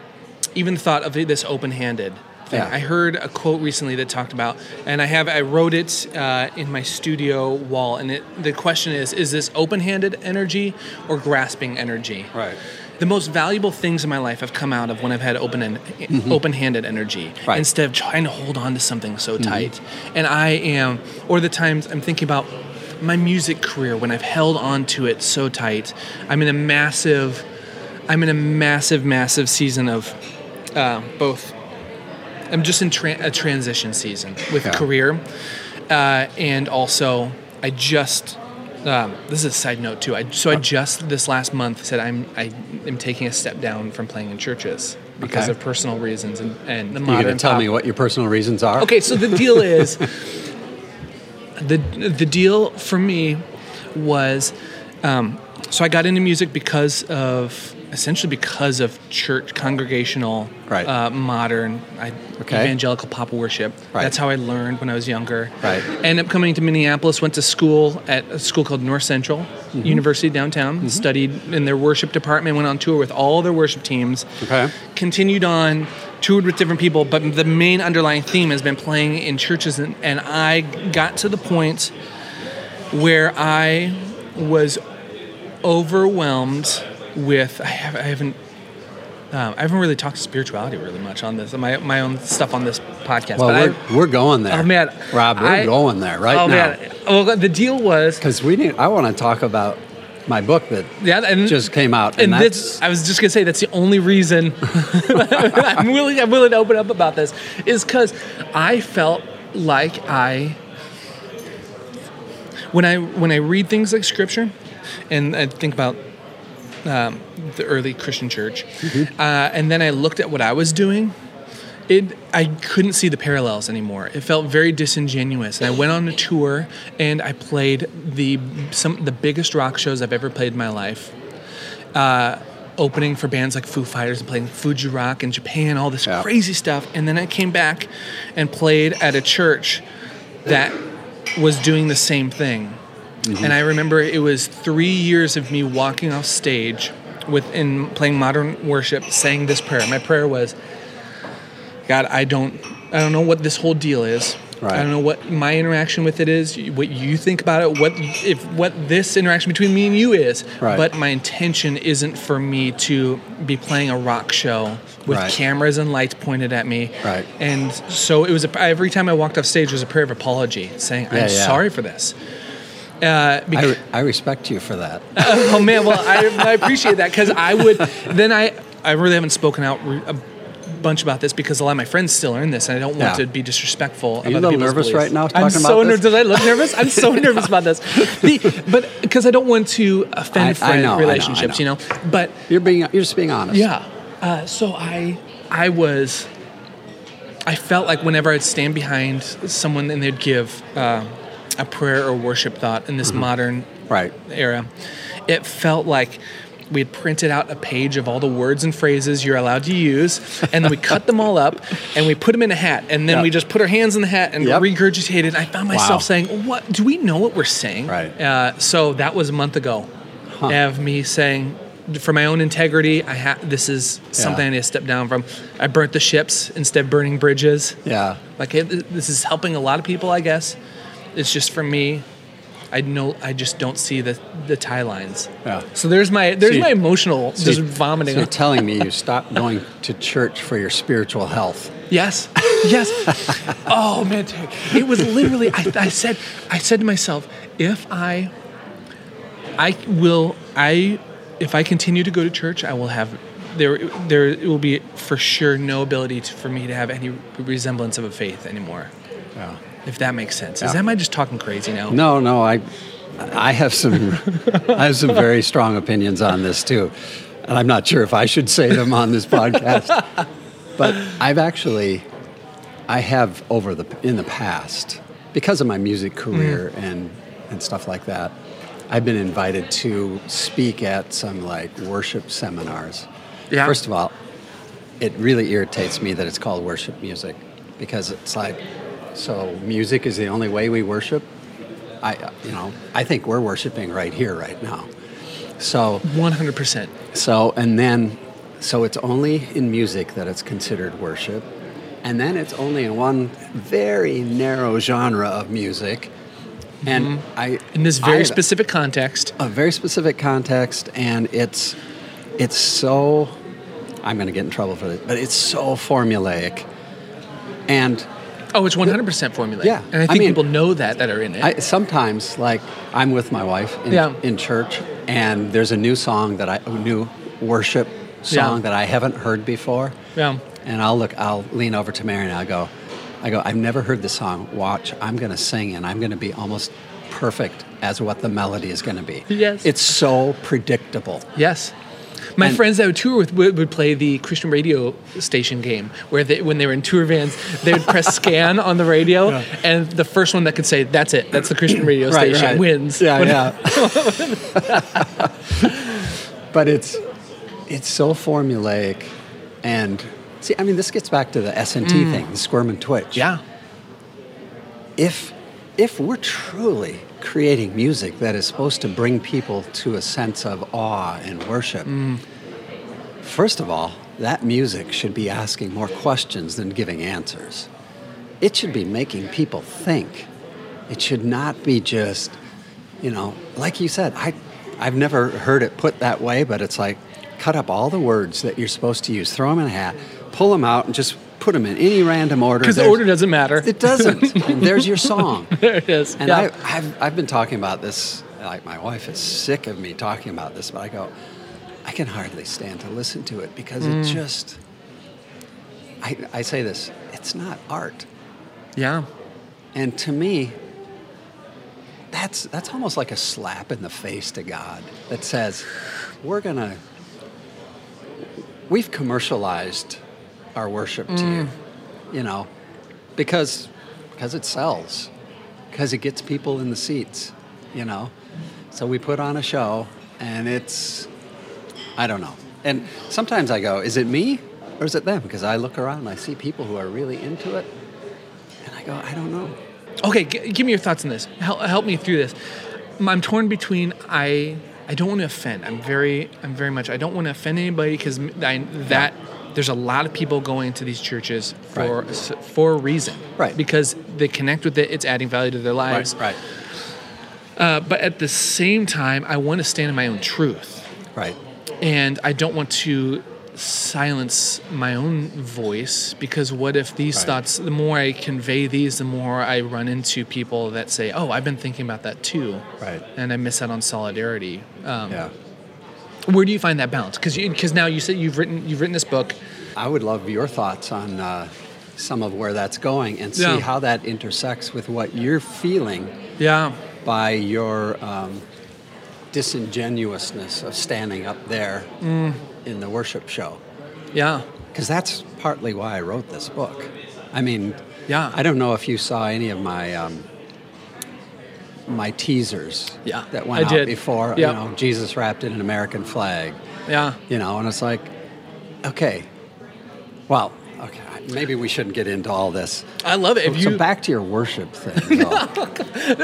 even the thought of this open-handed thing.
Yeah.
I heard a quote recently that talked about, and I have I wrote it uh, in my studio wall, and it, the question is: Is this open-handed energy or grasping energy?
Right.
The most valuable things in my life have come out of when I've had open and open-handed energy
Mm-hmm. Right.
instead of trying to hold on to something so tight. And I am, or the times I'm thinking about my music career when I've held on to it so tight. I'm in a massive, I'm in a massive, massive season of uh, both. I'm just in tra- a transition season with
Yeah.
career, uh, and also I just. Um, this is a side note too. I, so I just this last month said I'm I am taking a step down from playing in churches because
Okay.
of personal reasons and, and the
You're going to tell
pop-
me what your personal reasons are?
Okay, so the deal <laughs> is the the deal for me was um, so I got into music because of essentially because of church congregational
Right.
uh, modern I,
Okay.
evangelical pop worship.
Right.
That's how I learned when I was younger.
Right.
Ended up coming to Minneapolis. Went to school at a school called North Central
Mm-hmm.
University downtown. Studied in their worship department. Went on tour with all their worship teams
Okay.
continued on, toured with different people, but the main underlying theme has been playing in churches. And, and I got to the point where I was overwhelmed with, I, have, I haven't. Uh, I haven't really talked spirituality really much on this, my my own stuff on this podcast.
Well,
but
we're,
I,
we're going there.
oh man,
Rob, we're
I-
going there right
oh
now.
man, well the deal was
Because we need. I want to talk about my book that
yeah, and
just came out, and,
and
that's
this, I was just gonna say that's the only reason <laughs> I'm willing I'm willing to open up about this is because I felt like I when I when I read things like scripture and I think about um, the early Christian church,
Mm-hmm.
uh, and then I looked at what I was doing. It I couldn't see the parallels anymore. It felt very disingenuous. And I went on a tour and I played the some the biggest rock shows I've ever played in my life. Uh, opening for bands like Foo Fighters and playing Fuji Rock in Japan, all this crazy stuff. And then I came back and played at a church that was doing the same thing.
Mhm.
And I remember it was three years of me walking off stage with in playing modern worship, saying this prayer. My prayer was, God, I don't I don't know what this whole deal is.
Right.
I don't know what my interaction with it is, what you think about it, what if what this interaction between me and you is.
Right.
But my intention isn't for me to be playing a rock show with
Right.
cameras and lights pointed at me.
Right.
And so it was a, every time I walked off stage was a prayer of apology, saying I'm
Yeah, yeah.
sorry for this. Uh,
I, re- I respect you for that. <laughs>
oh man, well I, I appreciate that because I would then I I really haven't spoken out re- a bunch about this because a lot of my friends still are in this and I don't want
Yeah.
to be disrespectful.
Are you a
of other
little nervous
beliefs.
right now
I'm so nervous. I look nervous? I'm so <laughs> nervous about this. The, but because I don't want to offend
I-
friend
know, I know, I
relationships,
know.
you know. But
You're being you're just being honest.
yeah. Uh, so I I was I felt like whenever I'd stand behind someone and they'd give uh, a prayer or worship thought in this modern
right
era, it felt like we had printed out a page of all the words and phrases you're allowed to use, and then we cut them all up and we put them in a hat, and then
Yep.
we just put our hands in the hat and
Yep.
regurgitated. I found myself
Wow.
saying, "What do we know what we're saying?"
Right.
Uh, so that was a month ago
Huh.
of me saying, for my own integrity, I ha- this is something
Yeah.
I need to step down from. I burnt the ships instead of burning bridges.
Yeah.
Like it, this is helping a lot of people, I guess. It's just for me. I know I just don't see the the tie lines.
Yeah.
So there's my there's
So you-
my emotional
So
just
you-
vomiting.
So you're telling me you <laughs> stopped going to church for your spiritual health.
Yes, yes. oh man, it was literally. I, I said, I said to myself, if I, I will, I, if I continue to go to church, I will have. There, there will be for sure no ability to, for me to have any resemblance of a faith anymore.
Yeah.
If that makes sense.
Yeah.
Is am I just talking crazy now?
No, no, I, I have some, <laughs> I have some very strong opinions on this too, and I'm not sure if I should say them on this podcast. <laughs> But I've actually, I have over the in the past because of my music career mm. and and stuff like that. I've been invited to speak at some like worship seminars.
Yeah.
First of all, it really irritates me that it's called worship music because it's like, so music is the only way we worship. I, you know, I think we're worshiping right here, right now. So,
One hundred percent.
so, and then, so it's only in music that it's considered worship, and then it's only in one very narrow genre of music. And mm-hmm. I,
In this very
I-
specific context.
a very specific context, and it's, it's so, I'm going to get in trouble for this, but it's so formulaic, and
Oh, it's one hundred percent formula.
Yeah,
and I
I
think
mean-
people know that that are in it.
I, sometimes, like I'm with my wife in,
Yeah.
in church, and there's a new song that I, a new worship song
Yeah.
that I haven't heard before,
yeah.
and I'll look, I'll lean over to Mary and I'll go, I go, I've never heard this song. Watch, I'm going to sing, and I'm going to be almost perfect as what the melody is going to be.
Yes.
it's so predictable.
Yes. My
And-
friends that I would tour with would, would play the Christian radio station game, where they, when they were in tour vans, they would press <laughs> scan on the radio, and the first one that could say "That's it, that's the Christian radio
Right,
station"
right.
wins.
Yeah,
When-
yeah. <laughs> <laughs> but it's it's so formulaic, and see, I mean, this gets back to the S and T thing, the squirm and twitch.
Mm. yeah.
if if we're truly creating music that is supposed to bring people to a sense of awe and worship,
Mm.
first of all, that music should be asking more questions than giving answers. It should be making people think. It should not be just, you know, like you said, I I've never heard it put that way, but it's like cut up all the words that you're supposed to use, throw them in a hat, pull them out and just put them in any random order.
Because the order doesn't matter.
it doesn't. And there's your song. <laughs>
there it is.
And
yeah.
I, I've, I've been talking about this, like my wife is sick of me talking about this, but I go, I can hardly stand to listen to it because
Mm.
it just, I, I say this, it's not art.
yeah.
And to me, that's, that's almost like a slap in the face to God that says, we're gonna. We've commercialized our worship to you, mm. you know, because because it sells, because it gets people in the seats, you know. So we put on a show, and it's, I don't know. And sometimes I go, is it me or is it them? Because I look around and I see people who are really into it, and I go, I don't know.
Okay, g- give me your thoughts on this. Help, help me through this. I'm torn between I I don't want to offend. I'm very I'm very much I don't want to offend anybody because that there's a lot of people going to these churches for
Right.
for a reason.
Right.
Because they connect with it. It's adding value to their lives.
Right,
Uh, but at the same time, I want to stand in my own truth.
right,
and I don't want to silence my own voice because what if these
Right.
thoughts the more I convey these the more I run into people that say oh I've been thinking about that too
right.
and I miss out on solidarity um,
Yeah.
Where do you find that balance because because now you said you've written you've written this book
I would love your thoughts on uh, some of where that's going and see
Yeah.
how that intersects with what you're feeling
yeah
by your um, disingenuousness of standing up there
Mm.
in the worship show.
yeah
Because that's partly why I wrote this book. I mean,
Yeah.
I don't know if you saw any of my um, my teasers
Yeah,
that went
I
out
did.
before.
Yep.
You know, Jesus wrapped in an American flag.
yeah
You know, and it's like, okay, well, okay, maybe we shouldn't get into all this.
I love it
So,
if you
so back to your worship thing. <laughs>
no,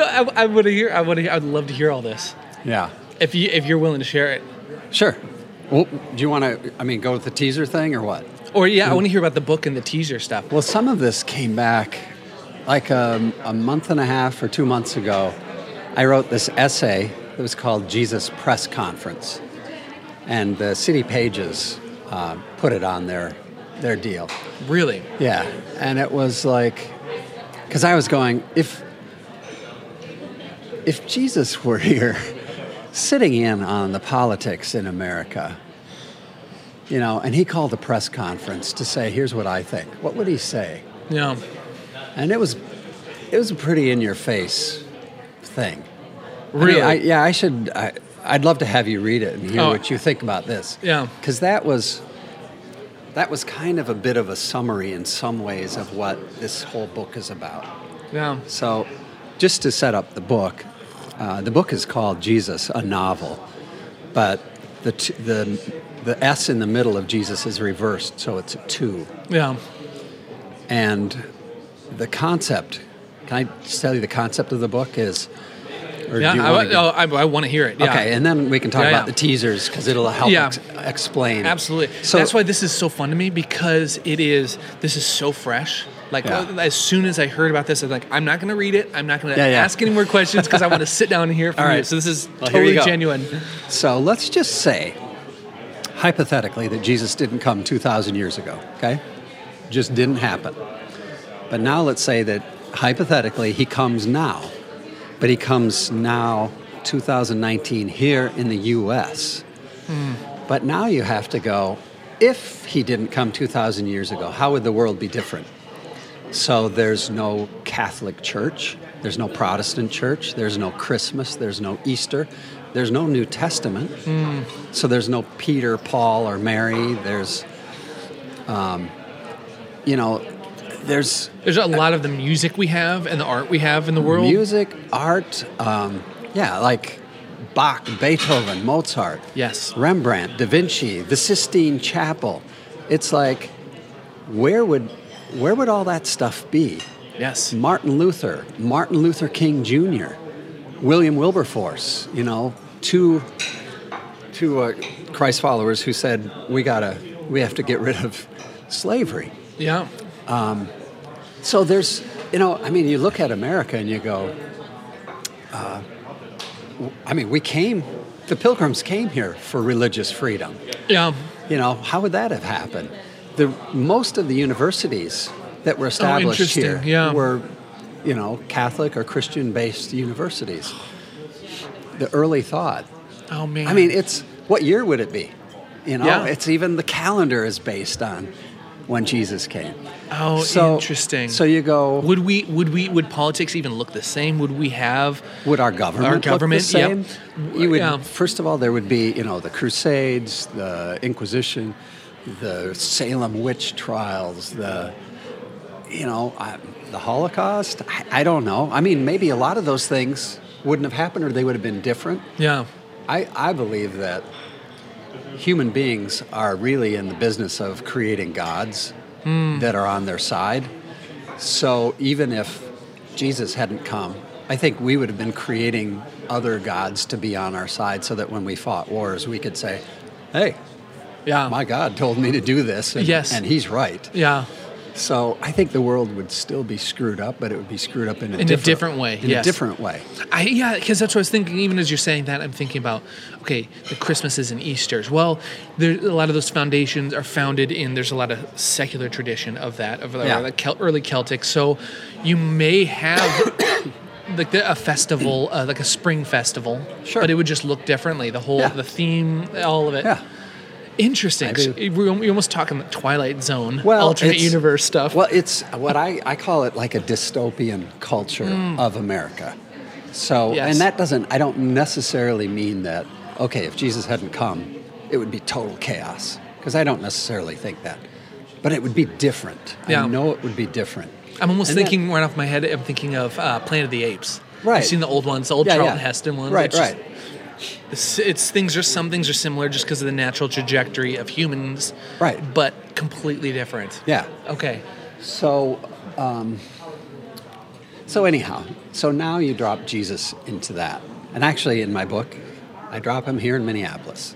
I, I would hear I would I'd love to hear all this
yeah,
if you if you're willing to share it
sure. Well, do you want to? I mean, go with the teaser thing or what?
or yeah I want to hear about the book and the teaser stuff
Well, some of this came back like um, a month and a half or two months ago. I wrote this essay that was called Jesus Press Conference, and the City Pages uh, put it on their their deal.
really?
Yeah, and it was like, because I was going, if if Jesus were <laughs> here, sitting in on the politics in America, you know, and he called a press conference to say, "Here's what I think," what would he say?
yeah.
And it was, it was a pretty in thing. I mean,
Really?
I, yeah, I should. I, I'd love to have you read it and hear
Oh.
what you think about this.
Yeah.
because that was that was kind of a bit of a summary in some ways of what this whole book is about.
yeah
So, just to set up the book, uh, the book is called Jesus, a novel, but the t- the the S in the middle of Jesus is reversed, so it's a two.
yeah
And the concept, can I tell you the concept of the book is? Or
yeah
do you
I,
wanna
I, I want to hear it yeah.
Okay, and then we can talk
Yeah,
about the teasers because it'll help
Yeah.
ex- explain.
Absolutely.
So
That's why this is so fun to me because it is. This is so fresh. Like
Yeah.
Uh, as soon as I heard about this, I'm like, I'm not going to read it. I'm not going to ask any more questions because I want to sit down and hear <laughs> from
All
you. So this is
Well,
totally genuine.
So let's just say, hypothetically, that Jesus didn't come 2,000 years ago, okay? Just didn't happen. But now let's say that hypothetically he comes now, but he comes now, 2019, here in the US. But now you have to go, if he didn't come 2,000 years ago, how would the world be different? So there's no Catholic Church, there's no Protestant Church, there's no Christmas, there's no Easter, there's no New Testament. So there's no Peter, Paul, or Mary. There's, um, you know, there's
There's a lot of the music we have and the art we have in the world.
music, art, um, yeah, like Bach, Beethoven, Mozart,
Yes.
Rembrandt, Da Vinci, the Sistine Chapel. It's like, where would, where would all that stuff be?
Yes.
Martin Luther, Martin Luther King Jr., William Wilberforce, you know, two, two uh, Christ followers who said, we gotta, we have to get rid of slavery.
Yeah.
So there's, you know, I mean, you look at America and you go, uh, I mean, we came, the pilgrims came here for religious freedom.
Yeah.
You know, how would that have happened? The most of the universities that were established
Oh,
here
yeah.
were, you know, Catholic or Christian-based universities. The early thought.
Oh man.
I mean, it's what year would it be? You know,
Yeah.
it's even the calendar is based on when Jesus came.
Oh,
So-
interesting.
So you go.
Would we? Would we? Would politics even look the same? Would we have?
Would our government,
Our
look the
government, yep.
You would.
Yeah.
First of all, there would be you know the Crusades, the Inquisition, the Salem witch trials, the you know I, the Holocaust. I, I don't know. I mean, maybe a lot of those things wouldn't have happened, or they would have been different.
Yeah.
I, I believe that human beings are really in the business of creating gods
Hmm.
that are on their side. So even if Jesus hadn't come, I think we would have been creating other gods to be on our side so that when we fought wars, we could say, hey,
Yeah.
my God told me to do this, and,
Yes.
and he's right.
Yeah.
So I think the world would still be screwed up, but it would be screwed up in a,
In a
different,
different way,
In
yes.
a different way.
I yeah, because that's what I was thinking. Even as you're saying that, I'm thinking about okay, the Christmases and Easter's. Well, there a lot of those foundations are founded in. There's a lot of secular tradition of that of
Yeah.
the Kel- early Celtic. So you may have. <coughs> Like the, a festival, uh, like a spring festival,
Sure.
but it would just look differently. The whole,
Yeah.
the theme, all of it.
Yeah.
Interesting. We're we're almost talking the Twilight Zone,
well,
alternate universe stuff.
Well, it's what I, I call it like a dystopian culture of America. So,
Mm. Yes.
and that doesn't, I don't necessarily mean that, okay, if Jesus hadn't come, it would be total chaos. Because I don't necessarily think that. But it would be different.
Yeah.
I know it would be different.
I'm almost
And that-
thinking right off my head. I'm thinking of uh, Planet of the Apes.
Right.
You've seen the old ones, the old
Yeah,
Charlton
yeah.
Heston ones.
Right,
just-
right.
It's, it's things are some things are similar just because of the natural trajectory of humans.
Right.
But completely different.
Yeah.
Okay.
So, um, so anyhow, so now you drop Jesus into that. And actually, in my book, I drop him here in Minneapolis.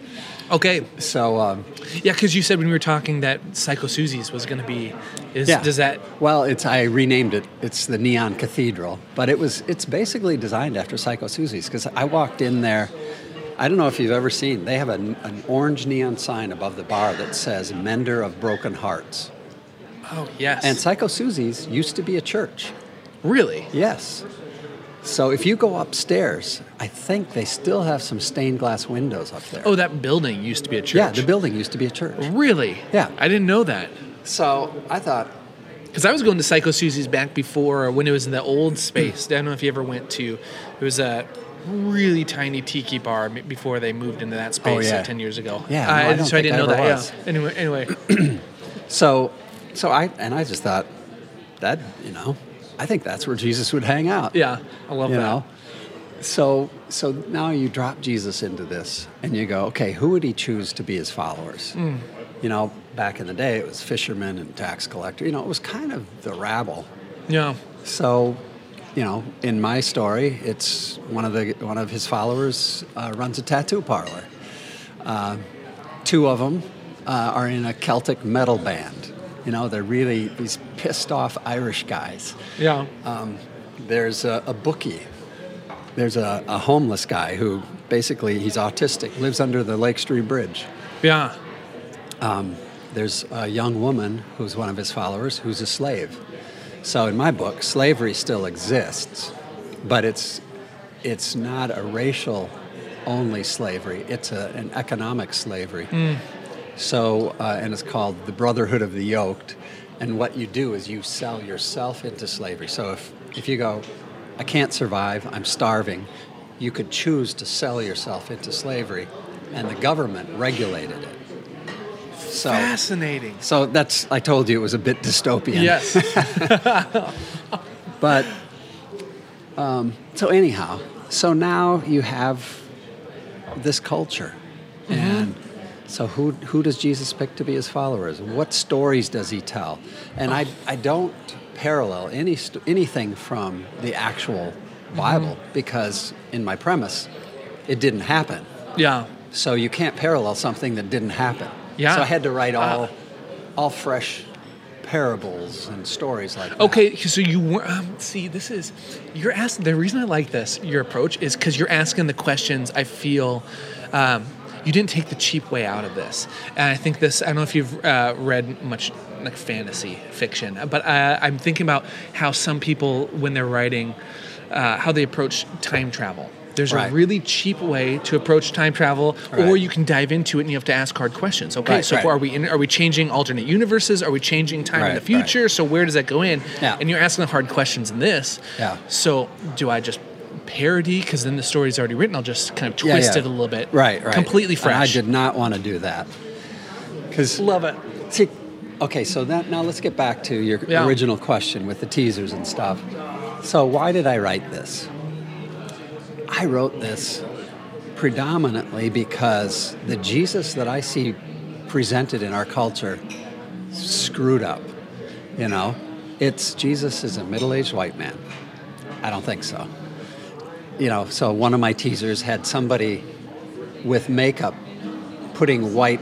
Okay.
So, um,
Yeah, because you said when we were talking that Psycho Suzi's was going to be. Is
yeah.
does that?
Well, it's I renamed it. It's the Neon Cathedral, but it was it's basically designed after Psycho Suzi's because I walked in there. I don't know if you've ever seen. They have an, an orange neon sign above the bar that says "Mender of Broken Hearts."
Oh yes.
And Psycho Suzi's used to be a church.
really?
Yes. So if you go upstairs, I think they still have some stained glass windows up there.
Oh, that building used to be a church.
yeah, the building used to be a church.
Really?
Yeah.
I didn't know that.
So I thought,
Because I was going to Psycho Suzi's back before when it was in the old space. I don't know if you ever went to. It was a really tiny tiki bar before they moved into that space
Oh, yeah.
uh, ten years ago.
Yeah,
Uh,
I don't
so I didn't
I
know that.
was.
Yeah. Anyway, anyway. <clears throat>
so, so I and I just thought that you know, I think that's where Jesus would hang out.
yeah, I love
you
that.
know. So, so now you drop Jesus into this, and you go, okay, who would he choose to be his followers?
Mm.
You know, back in the day, it was fishermen and tax collector. You know, it was kind of the rabble.
Yeah.
So, you know, in my story, it's one of the one of his followers uh, runs a tattoo parlor. Uh, two of them uh, are in a Celtic metal band. You know, they're really these pissed off Irish guys.
Yeah.
Um, there's a, a bookie. There's a, a homeless guy who basically he's autistic, lives under the Lake Street Bridge.
Yeah.
Um, there's a young woman who's one of his followers who's a slave. So in my book, slavery still exists, but it's it's not a racial only slavery. It's a, an economic slavery.
Mm.
So uh, and it's called the Brotherhood of the Yoked. And what you do is you sell yourself into slavery. So if if you go, I can't survive, I'm starving, you could choose to sell yourself into slavery, and the government regulated it. So,
Fascinating.
so that's I told you it was a bit dystopian.
Yes. <laughs>
But um, so anyhow, so now you have this culture,
Mm-hmm.
and so who who does Jesus pick to be his followers? What stories does he tell? And I I don't parallel any st- anything from the actual
Mm-hmm.
Bible because in my premise, it didn't happen.
yeah.
So you can't parallel something that didn't happen.
Yeah.
So I had to write all
Ah.
all fresh parables and stories like that.
Okay, so you were um, see. This is you're asking. The reason I like this your approach is because you're asking the questions. I feel um, you didn't take the cheap way out of this, and I think this. I don't know if you've uh, read much like fantasy fiction, but uh, I'm thinking about how some people when they're writing, uh, how they approach time travel. There's
Right.
a really cheap way to approach time travel, or you can dive into it and you have to ask hard questions. Okay,
Right,
so
right.
are we in, are we changing alternate universes? Are we changing time in
Right,
the
right.
future? So where does that go in?
Yeah.
And you're asking the hard questions in this.
Yeah.
So do I just parody because then the story's already written? I'll just kind of twist
yeah.
it a little bit.
Right, right.
Completely
And
fresh.
I did not want to do that. Because
love it.
See, okay, so that now let's get back to your
Yeah.
original question with the teasers and stuff. So why did I write this? I wrote this predominantly because the Jesus that I see presented in our culture screwed up. You know, it's Jesus is a middle-aged white man. I don't think so. You know, so one of my teasers had somebody with makeup putting white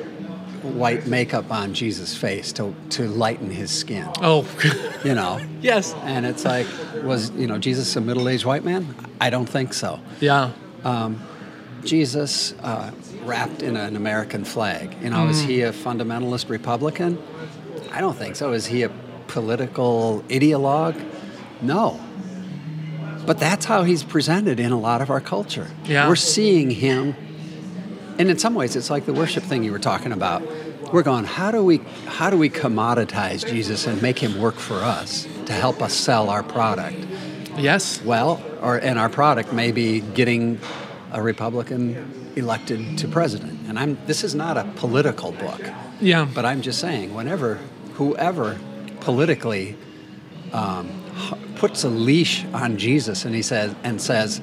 white makeup on Jesus' face to to lighten his skin.
Oh, <laughs>
You know.
yes.
And it's like, was you know Jesus a middle-aged white man? I don't think so.
Yeah.
Um, Jesus uh, wrapped in an American flag. You know, is
Mm.
he a fundamentalist Republican? I don't think so. Is he a political ideologue? No. But that's how he's presented in a lot of our culture.
Yeah.
We're seeing him, and in some ways, it's like the worship thing you were talking about. We're going, how do we how do we commoditize Jesus and make him work for us to help us sell our product?
Yes.
Well, or and our product may be getting a Republican elected to president. And I'm this is not a political book.
Yeah.
But I'm just saying, whenever whoever politically um, puts a leash on Jesus and he says and says,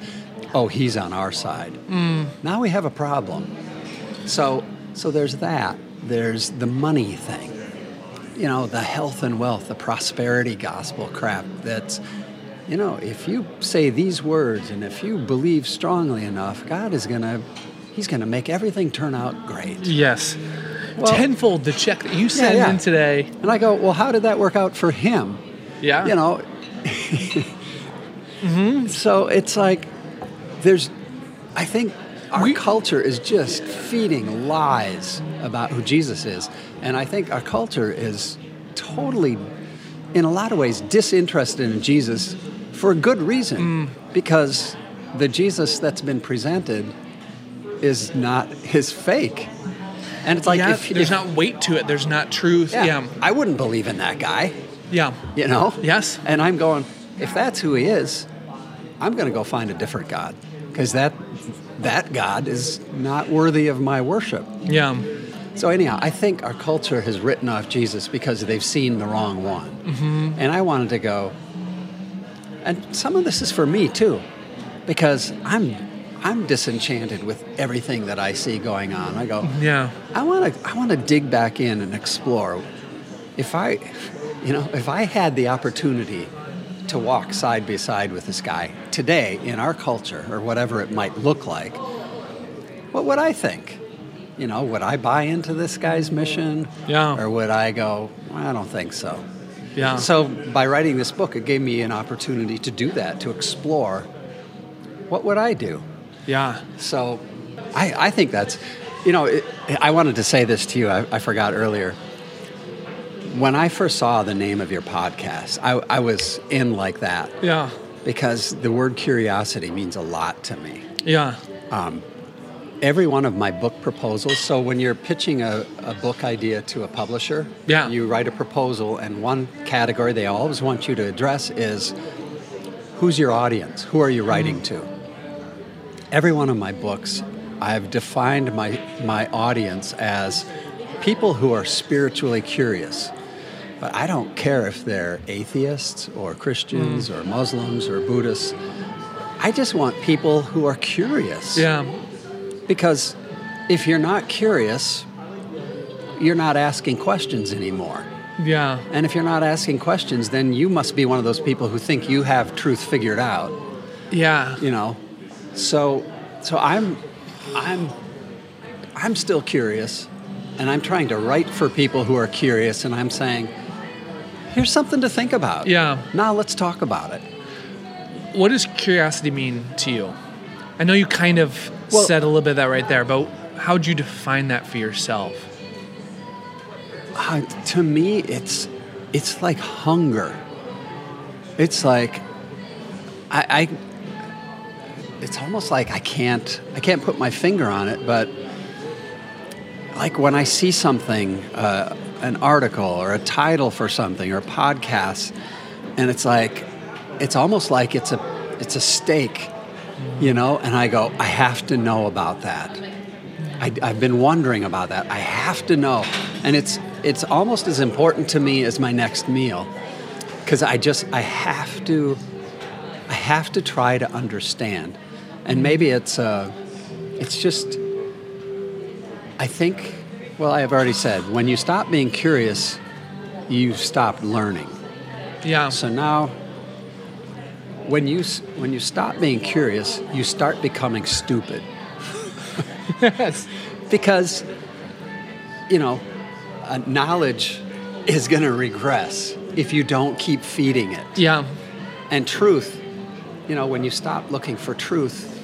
"Oh, he's on our side,"
Mm.
now we have a problem. So so there's that. There's the money thing. You know, the health and wealth, the prosperity gospel crap that's you know, if you say these words and if you believe strongly enough, God is going to he's going to make everything turn out great.
Yes.
Well-
Tenfold the check that you sent
yeah.
in today.
And I go, "Well, how did that work out for him?"
Yeah.
You know,
Mm-hmm.
So it's like there's, I think our culture is just feeding lies about who Jesus is, and I think our culture is totally, in a lot of ways, disinterested in Jesus for a good reason,
Mm.
because the Jesus that's been presented is not his fake. And it's like
yeah,
if,
there's
if-
not weight to it. There's not truth.
yeah,
Yeah.
I wouldn't believe in that guy.
Yeah.
You know?
Yes.
And I'm going, if that's who he is, I'm going to go find a different God because that that God is not worthy of my worship.
Yeah.
So anyhow, I think our culture has written off Jesus because they've seen the wrong one.
Mhm.
And I wanted to go, and some of this is for me too, because I'm I'm disenchanted with everything that I see going on. I go,
Yeah.
I want to I want to dig back in and explore. If I, you know, if I had the opportunity to walk side by side with this guy today in our culture or whatever it might look like, what would I think? You know, would I buy into this guy's mission?
Yeah.
Or would I go, I don't think so.
Yeah.
So by writing this book, it gave me an opportunity to do that, to explore what would I do?
Yeah.
So I, I think that's, you know, it, I wanted to say this to you, I, I forgot earlier. When I first saw the name of your podcast, I, I was in like that
Yeah.
because the word curiosity means a lot to me.
Yeah.
Um, every one of my book proposals, so when you're pitching a, a book idea to a publisher,
Yeah.
you write a proposal, and one category they always want you to address is who's your audience? Who are you writing to? Every one of my books, I've defined my, my audience as people who are spiritually curious. But I don't care if they're atheists or Christians hmm. or Muslims or Buddhists. I just want people who are curious.
Yeah.
Because if you're not curious, you're not asking questions anymore.
Yeah.
And if you're not asking questions, then you must be one of those people who think you have truth figured out.
Yeah.
You know. So so I'm I'm I'm still curious and I'm trying to write for people who are curious and I'm saying here's something to think about.
Yeah.
Now let's talk about it.
What does curiosity mean to you? I know you kind of
Well-
said a little bit of that right there, but how'd you define that for yourself?
Uh, to me, it's it's like hunger. It's like I, I it's almost like I can't I can't put my finger on it, but like when I see something, uh, an article or a title for something or a podcast, and it's like it's almost like it's a it's a stake, you know, and I go, I have to know about that. I, I've been wondering about that. I have to know, and it's it's almost as important to me as my next meal, because I just I have to I have to try to understand, and maybe it's uh, it's just I think well I have already said when you stop being curious, you stop learning.
Yeah.
So now when you when you stop being curious, you start becoming stupid. <laughs>
yes.
Because you know, uh, knowledge is going to regress if you don't keep feeding it.
Yeah.
And truth, you know, when you stop looking for truth,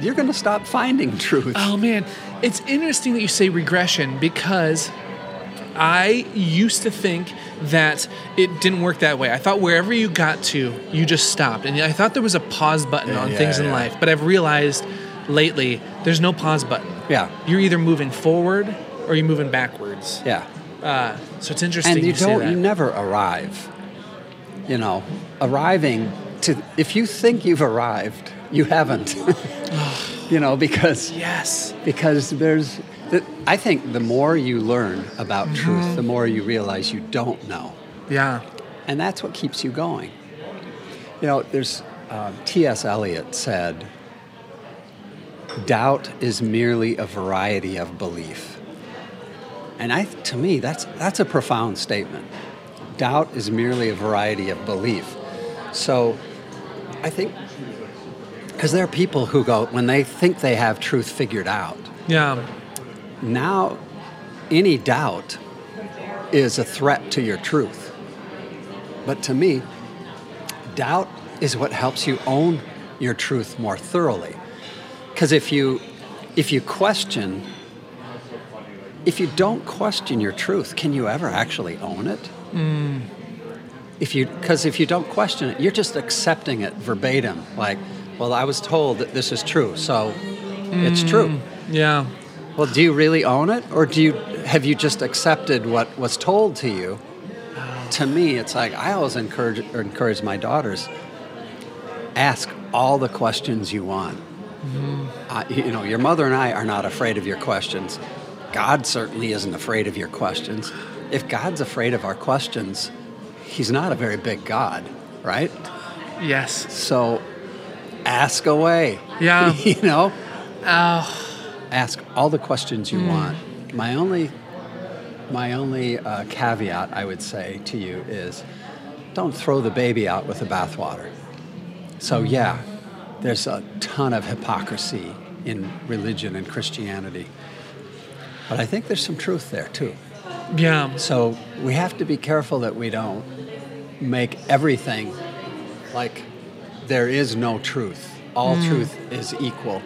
you're going to stop finding truth.
Oh man, it's interesting that you say regression because I used to think that it didn't work that way. I thought wherever you got to, you just stopped. And I thought there was a pause button
Yeah,
on
yeah,
things in
yeah.
life, but I've realized lately there's no pause button.
Yeah.
You're either moving forward or you're moving backwards.
Yeah.
Uh, so it's interesting
And you
say
don't you never arrive. You know, arriving to if you think you've arrived, you haven't. <laughs> you know, because
yes.
Because there's the, I think the more you learn about
Mhm.
truth, the more you realize you don't know.
Yeah.
And that's what keeps you going. You know, there's uh, T.S. Eliot said, doubt is merely a variety of belief. And I, to me, that's, that's a profound statement. Doubt is merely a variety of belief. So I think, because there are people who go, when they think they have truth figured out,
Yeah.
now any doubt is a threat to your truth. But to me, doubt is what helps you own your truth more thoroughly. Because if you if you question if you don't question your truth, can you ever actually own it?
Mm.
If you because if you don't question it, you're just accepting it verbatim. Like, well, I was told that this is true, so it's true.
Mm, Yeah.
Well, do you really own it, or do you have you just accepted what was told to you? To me, it's like I always encourage or encourage my daughters. Ask all the questions you want. Uh, you know, your mother and I are not afraid of your questions. God certainly isn't afraid of your questions. If God's afraid of our questions, He's not a very big God, right?
Yes.
So ask away.
Yeah. <laughs>
you know?
Oh.
Ask all the questions you
Mm.
want. My only my only uh, caveat I would say to you is don't throw the baby out with the bathwater. So yeah, there's a ton of hypocrisy in religion and Christianity. But I think there's some truth there too.
Yeah.
So we have to be careful that we don't make everything like there is no truth. All
Mm.
truth is equal.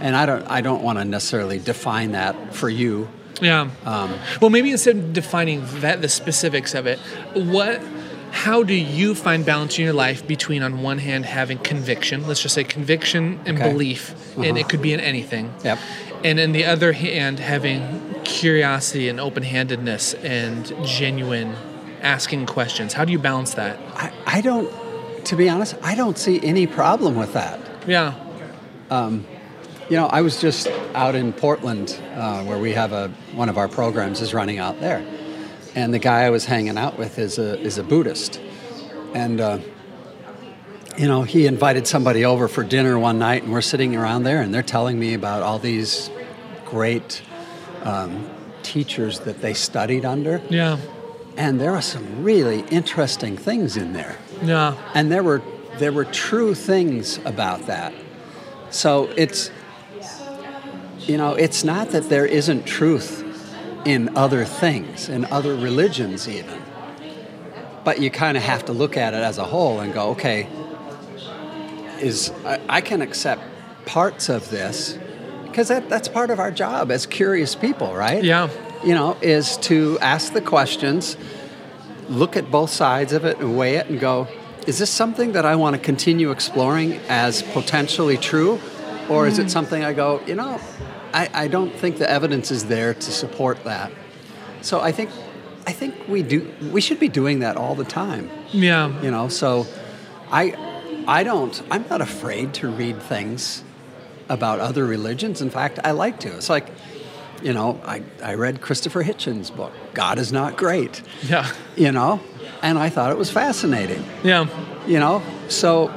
And I don't I don't want to necessarily define that for you.
Yeah.
Um,
well, maybe instead of defining that the specifics of it, what how do you find balance in your life between on one hand having conviction, let's just say conviction and
Okay.
belief, and
Uh-huh.
it could be in anything.
Yep.
And on the other hand having curiosity and open-handedness and genuine asking questions. How do you balance that?
I, I don't to be honest, I don't see any problem with that.
Yeah.
Um, you know, I was just out in Portland uh, where we have a one of our programs is running out there, and the guy I was hanging out with is a is a Buddhist, and uh, you know he invited somebody over for dinner one night, and we're sitting around there, and they're telling me about all these great um, teachers that they studied under,
Yeah.
and there are some really interesting things in there.
Yeah.
And there were there were true things about that. So it's you know, it's not that there isn't truth in other things, in other religions even. But you kind of have to look at it as a whole and go, okay, is I, I can accept parts of this because that, that's part of our job as curious people, right?
Yeah.
You know, is to ask the questions, look at both sides of it and weigh it and go, is this something that I want to continue exploring as potentially true? Or is it mm. something I go, you know, I, I don't think the evidence is there to support that. So I think I think we do we should be doing that all the time.
Yeah.
You know, so I I don't I'm not afraid to read things about other religions. In fact, I like to. It's like, you know, I, I read Christopher Hitchens' book, God is Not Great.
Yeah.
You know? And I thought it was fascinating.
Yeah.
You know? So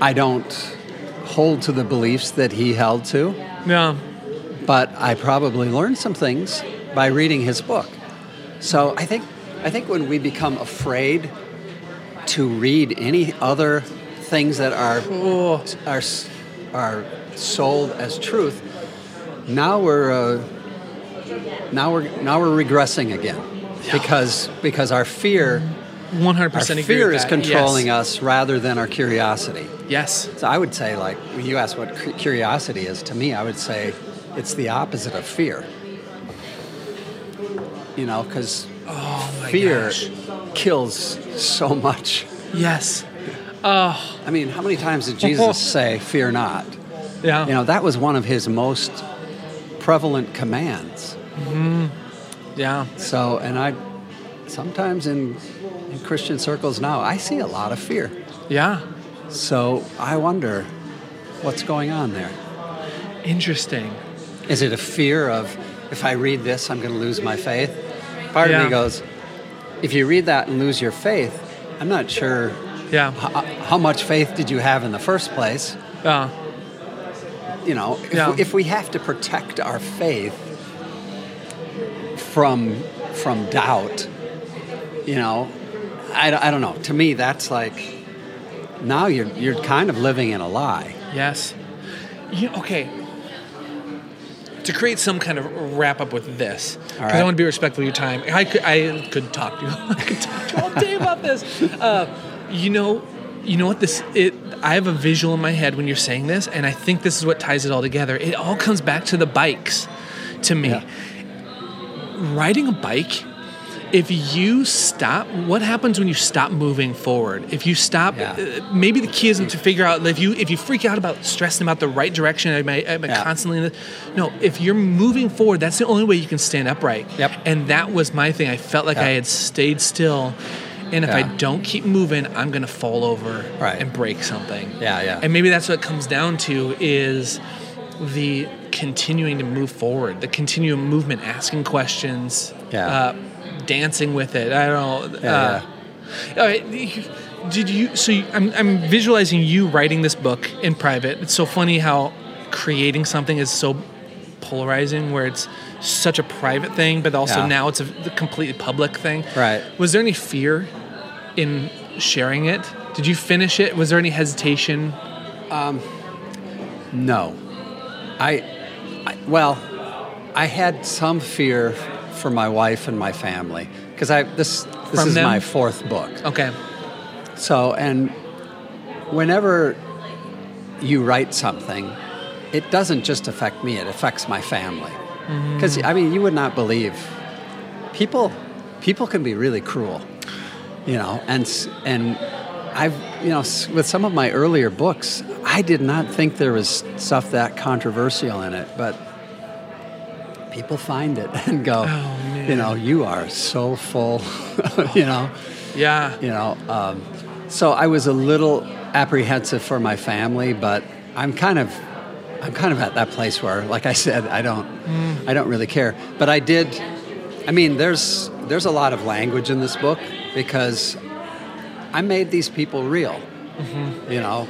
I don't hold to the beliefs that he held to,
Yeah.
but I probably learned some things by reading his book. So I think I think when we become afraid to read any other things that are are are sold as truth, now we're uh, now we're now we're regressing again because because our fear
100%
our fear is controlling
Yes.
us rather than our curiosity.
Yes.
So I would say, like, when you ask what curiosity is, to me, I would say it's the opposite of fear. You know, because
Oh
fear
gosh.
kills so much.
Yes. Oh.
I mean, how many times did Jesus <laughs> say, "Fear not"?
Yeah.
You know, that was one of his most prevalent commands.
hmm Yeah.
So, and I sometimes in, in Christian circles now, I see a lot of fear.
Yeah.
So I wonder what's going on there.
Interesting.
Is it a fear of if I read this, I'm going to lose my faith? Part of me goes, if you read that and lose your faith, I'm not sure.
Yeah.
How, how much faith did you have in the first place?
Yeah.
You know, if,
Yeah.
we, if we have to protect our faith from from doubt, you know, I, I don't know. To me, that's like now you're you're kind of living in a lie.
Yes. You, okay. To create some kind of wrap up with this, because
right.
I want to be respectful of your time. I could, I could talk to you. <laughs> I could talk to you all day about this. Uh, you know, you know what this? It. I have a visual in my head when you're saying this, and I think this is what ties it all together. It all comes back to the bikes, to me. Riding a bike. If you stop, what happens when you stop moving forward? If you stop, uh, maybe the key isn't to figure out if you if you freak out about stressing about the right direction. Am I, am I
Yeah.
constantly? In the, no, if you're moving forward, that's the only way you can stand upright.
Yep.
And that was my thing. I felt like
Yeah.
I had stayed still, and if I don't keep moving, I'm gonna fall over
Right.
and break something.
Yeah, yeah.
And maybe that's what it comes down to is the continuing to move forward, the continuum movement, asking questions,
Yeah.
uh, dancing with it. I don't know.
Yeah,
uh, all right, did you? So you, I'm, I'm visualizing you writing this book in private. It's so funny how creating something is so polarizing, where it's such a private thing, but also
Yeah.
now it's a completely public thing.
Right.
Was there any fear in sharing it? Did you finish it? Was there any hesitation?
Um, no, I, I well, I had some fear for my wife and my family because I this this
From
is
them?
my fourth book.
Okay.
So and whenever you write something, it doesn't just affect me; it affects my family. Because I mean, you would not believe people. People can be really cruel, you know, and and I've you know with some of my earlier books, I did not think there was stuff that controversial in it, but people find it <laughs> and go, you know, you are so full, <laughs> you know,
Yeah.
you know. Um, so I was a little apprehensive for my family, but I'm kind of, I'm kind of at that place where, like I said, I don't,
Mm.
I don't really care. But I did. I mean, there's there's a lot of language in this book because I made these people real.
Mhm.
You know,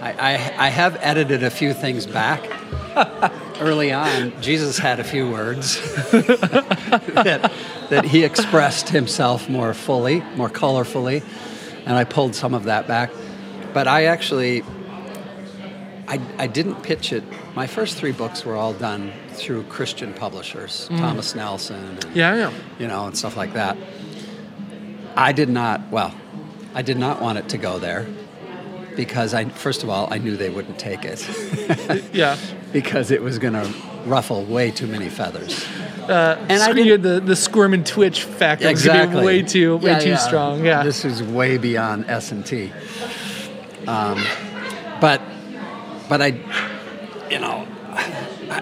I, I I have edited a few things back. <laughs> Early on, Jesus had a few words <laughs> that, that he expressed himself more fully, more colorfully, and I pulled some of that back. But I actually, I, I didn't pitch it. My first three books were all done through Christian publishers,
Mm.
Thomas Nelson, and,
Yeah, yeah.
you know, and stuff like that. I did not. Well, I did not want it to go there. because I first of all I knew they wouldn't take it. <laughs>
Yeah. <laughs>
because it was going to ruffle way too many feathers.
Uh,
And I didn't-
the the squirm and twitch factor was be way too way
Yeah,
too
yeah.
strong. Yeah.
This is way beyond S and T. Um, but but I, you know,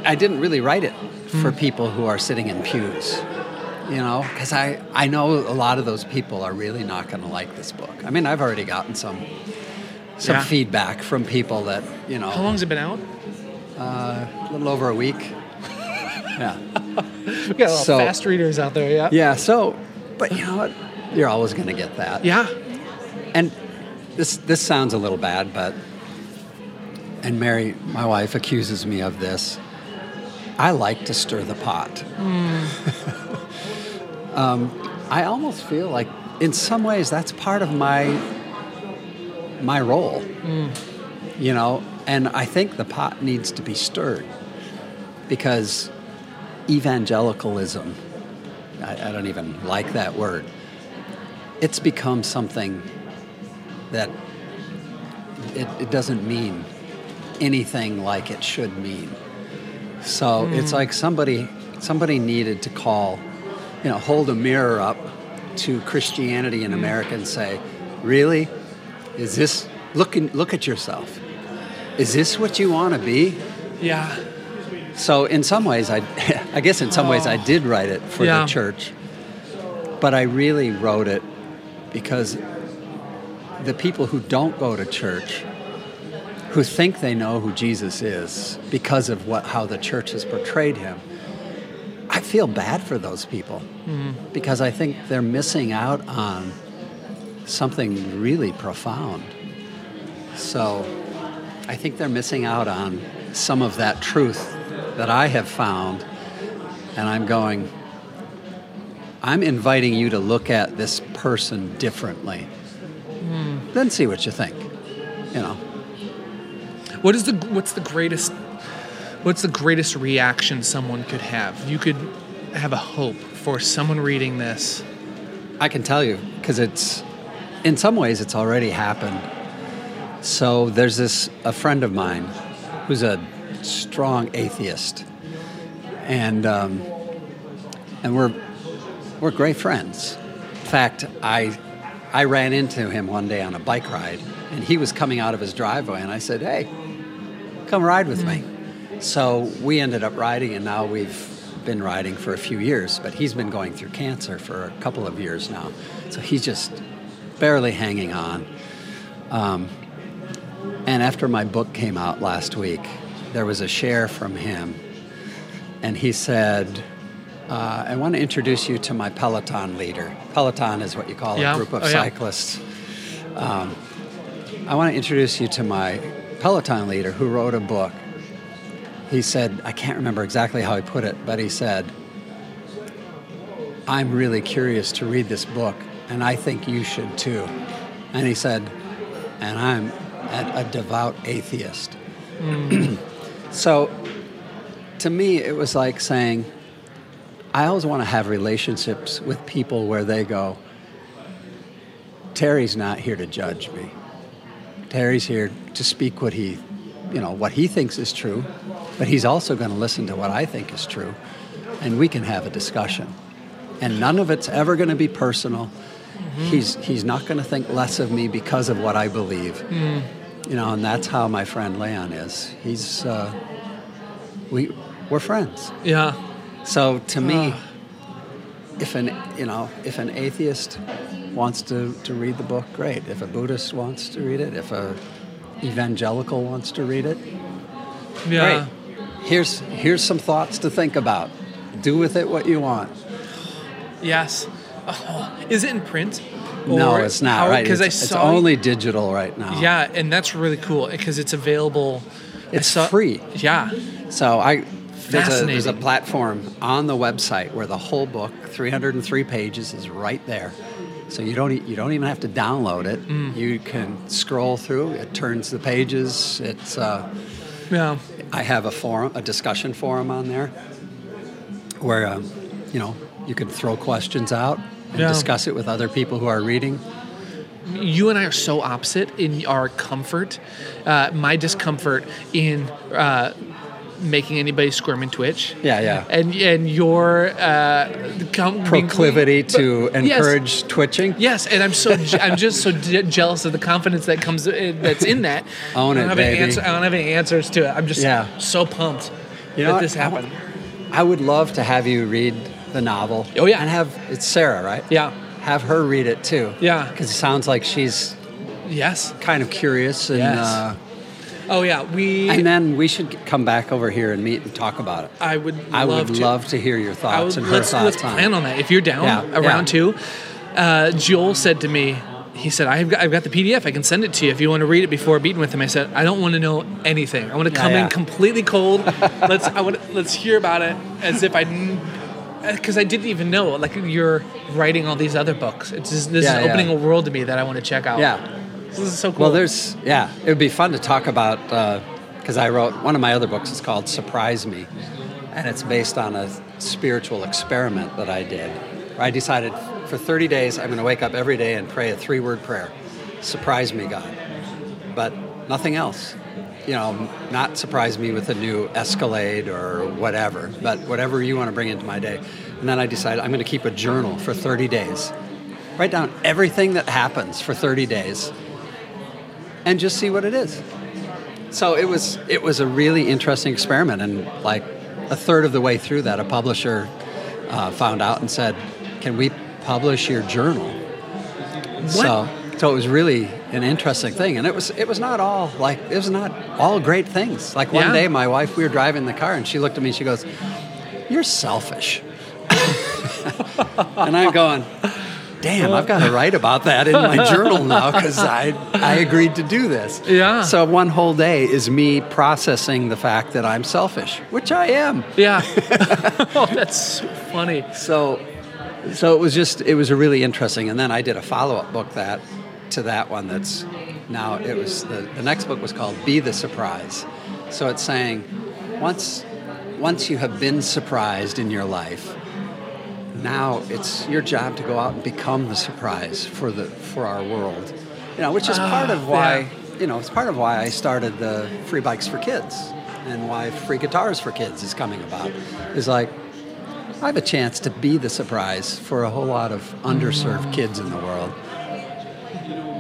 I, didn't really write it for
Hmm.
people who are sitting in pews. You know, because I, I know a lot of those people are really not going to like this book. I mean, I've already gotten some some
Yeah.
feedback from people that you know
How long's it been out?
uh, a little over a week. <laughs> yeah.
We got a lot
So-
of fast readers out there. Yeah.
Yeah. So, but you know what? You're always going to get that.
Yeah.
And this this sounds a little bad, but and Mary, my wife, accuses me of this. I like to stir the pot. <laughs> um, I almost feel like, in some ways, that's part of my my role. You know, and I think the pot needs to be stirred because evangelicalism. I, I don't even like that word. It's become something that it, it doesn't mean anything like it should mean. So it's
Mm.
like somebody somebody needed to call, you know, hold a mirror up to Christianity in America and say, "Really, is this look in, look at yourself? Is this what you want to be?"
Yeah.
So in some ways, I, <laughs> I guess in some ways I
Oh.
did write it for
Yeah.
the church, but I really wrote it because the people who don't go to church, who think they know who Jesus is because of what how the church has portrayed him, I feel bad for those people
Mhm.
because I think they're missing out on something really profound. So I think they're missing out on some of that truth that I have found. And I'm going, I'm inviting you to look at this person differently.
Mm.
Then see what you think. You know,
What is the what's the greatest what's the greatest reaction someone could have? You could have a hope for someone reading this.
I can tell you because it's, in some ways, it's already happened. So there's this a friend of mine who's a strong atheist, and um, and we're we're great friends. In fact, I I ran into him one day on a bike ride, and he was coming out of his driveway, and I said, "Hey, come ride with me." So we ended up riding, and now we've been riding for a few years. But he's been going through cancer for a couple of years now, so he's just barely hanging on. Um, and after my book came out last week, there was a share from him, and he said, uh, I want to introduce you to my Peloton leader. Peloton is what you call
Yeah.
a group of
Oh, yeah.
cyclists. Um, I want to introduce you to my Peloton leader who wrote a book. He said, I can't remember exactly how he put it, but he said, I'm really curious to read this book, and I think you should too. And he said, and I'm a, a devout atheist.
Mm. <clears throat>
So to me, it was like saying, I always want to have relationships with people where they go, Terry's not here to judge me. Terry's here to speak what he, you know, what he thinks is true, but he's also going to listen to what I think is true, and we can have a discussion. And none of it's ever going to be personal. He's he's not going to think less of me because of what I believe.
Mm.
You know, and that's how my friend Leon is. He's uh, we we're friends.
Yeah.
So to me, if an you know if an atheist wants to, to read the book, great. If a Buddhist wants to read it, if a evangelical wants to read it,
Yeah.
great. Here's here's some thoughts to think about. Do with it what you want.
Yes. Oh, <laughs> is it in print?
no, it's not
how-
right.
Because
It's,
I
it's only digital right now.
Yeah, and that's really cool because it's available.
It's
saw-
free.
Yeah.
So I there's a, there's a platform on the website where the whole book, 303 pages, is right there. So you don't you don't even have to download it.
Mm.
You can scroll through. It turns the pages. It's uh,
Yeah.
I have a forum, a discussion forum on there, where um, you know you can throw questions out and
Yeah.
discuss it with other people who are reading.
you and I are so opposite in our comfort. Uh, my discomfort in uh, making anybody squirm and twitch.
Yeah, yeah.
And and your uh, com-
Proclivity to
But- yes.
encourage twitching.
Yes, and I'm so je- I'm just so je- jealous of the confidence that comes uh, that's in that. <laughs>
Own
I don't
it,
have any
baby.
answer- I don't have any answers to it. I'm just
Yeah.
so pumped
You know
that
what?
this happened.
I would love to have you read the novel.
Oh, yeah.
and have it's Sarah, right?
Yeah.
Have her read it too.
Yeah.
because it sounds like she's
Yes.
kind of curious and.
Yes.
Uh,
Oh yeah, we.
and then we should come back over here and meet and talk about it.
I would.
I
love
would
to.
love to hear your thoughts
would,
and her
let's,
thoughts
let's
on
plan on that. If you're down
Yeah,
around
yeah.
two, uh, Joel said to me, he said, I've got, I've got the PDF. I can send it to you if you want to read it before beating with him. I said, I don't want to know anything. I want to come
yeah.
in completely cold. <laughs> let's I want let's hear about it as if I because I didn't even know like you're writing all these other books. It's just, this
Yeah,
is
yeah.
opening a world to me that I want to check out.
Yeah.
This is so cool.
Well, there's yeah. It would be fun to talk about uh, because I wrote one of my other books. is called Surprise Me, and it's based on a spiritual experiment that I did. I decided for 30 days I'm going to wake up every day and pray a three-word prayer: "Surprise me, God," but nothing else. You know, not surprise me with a new Escalade or whatever, but whatever you want to bring into my day. And then I decided I'm going to keep a journal for 30 days. Write down everything that happens for 30 days and just see what it is. So it was it was a really interesting experiment, and like a third of the way through that, a publisher uh, found out and said, "Can we publish your journal?" So so it was really an interesting thing, and it was it was not all like it was not all great things. Like one
Yeah.
day, my wife, we were driving the car, and she looked at me, and she goes, "You're selfish," <laughs> and I'm going. Damn, I've got to write about that in my journal now because I, I agreed to do this.
Yeah.
So one whole day is me processing the fact that I'm selfish, which I am.
Yeah. <laughs> <laughs> oh, that's so funny.
So, so it was just it was a really interesting. And then I did a follow up book that to that one. That's now it was the, the next book was called Be the Surprise. So it's saying once once you have been surprised in your life, now it's your job to go out and become the surprise for the for our world. You know, which is part
Ah,
of why
yeah.
you know it's part of why I started the free bikes for kids and why free guitars for kids is coming about. Is like I have a chance to be the surprise for a whole lot of underserved kids in the world.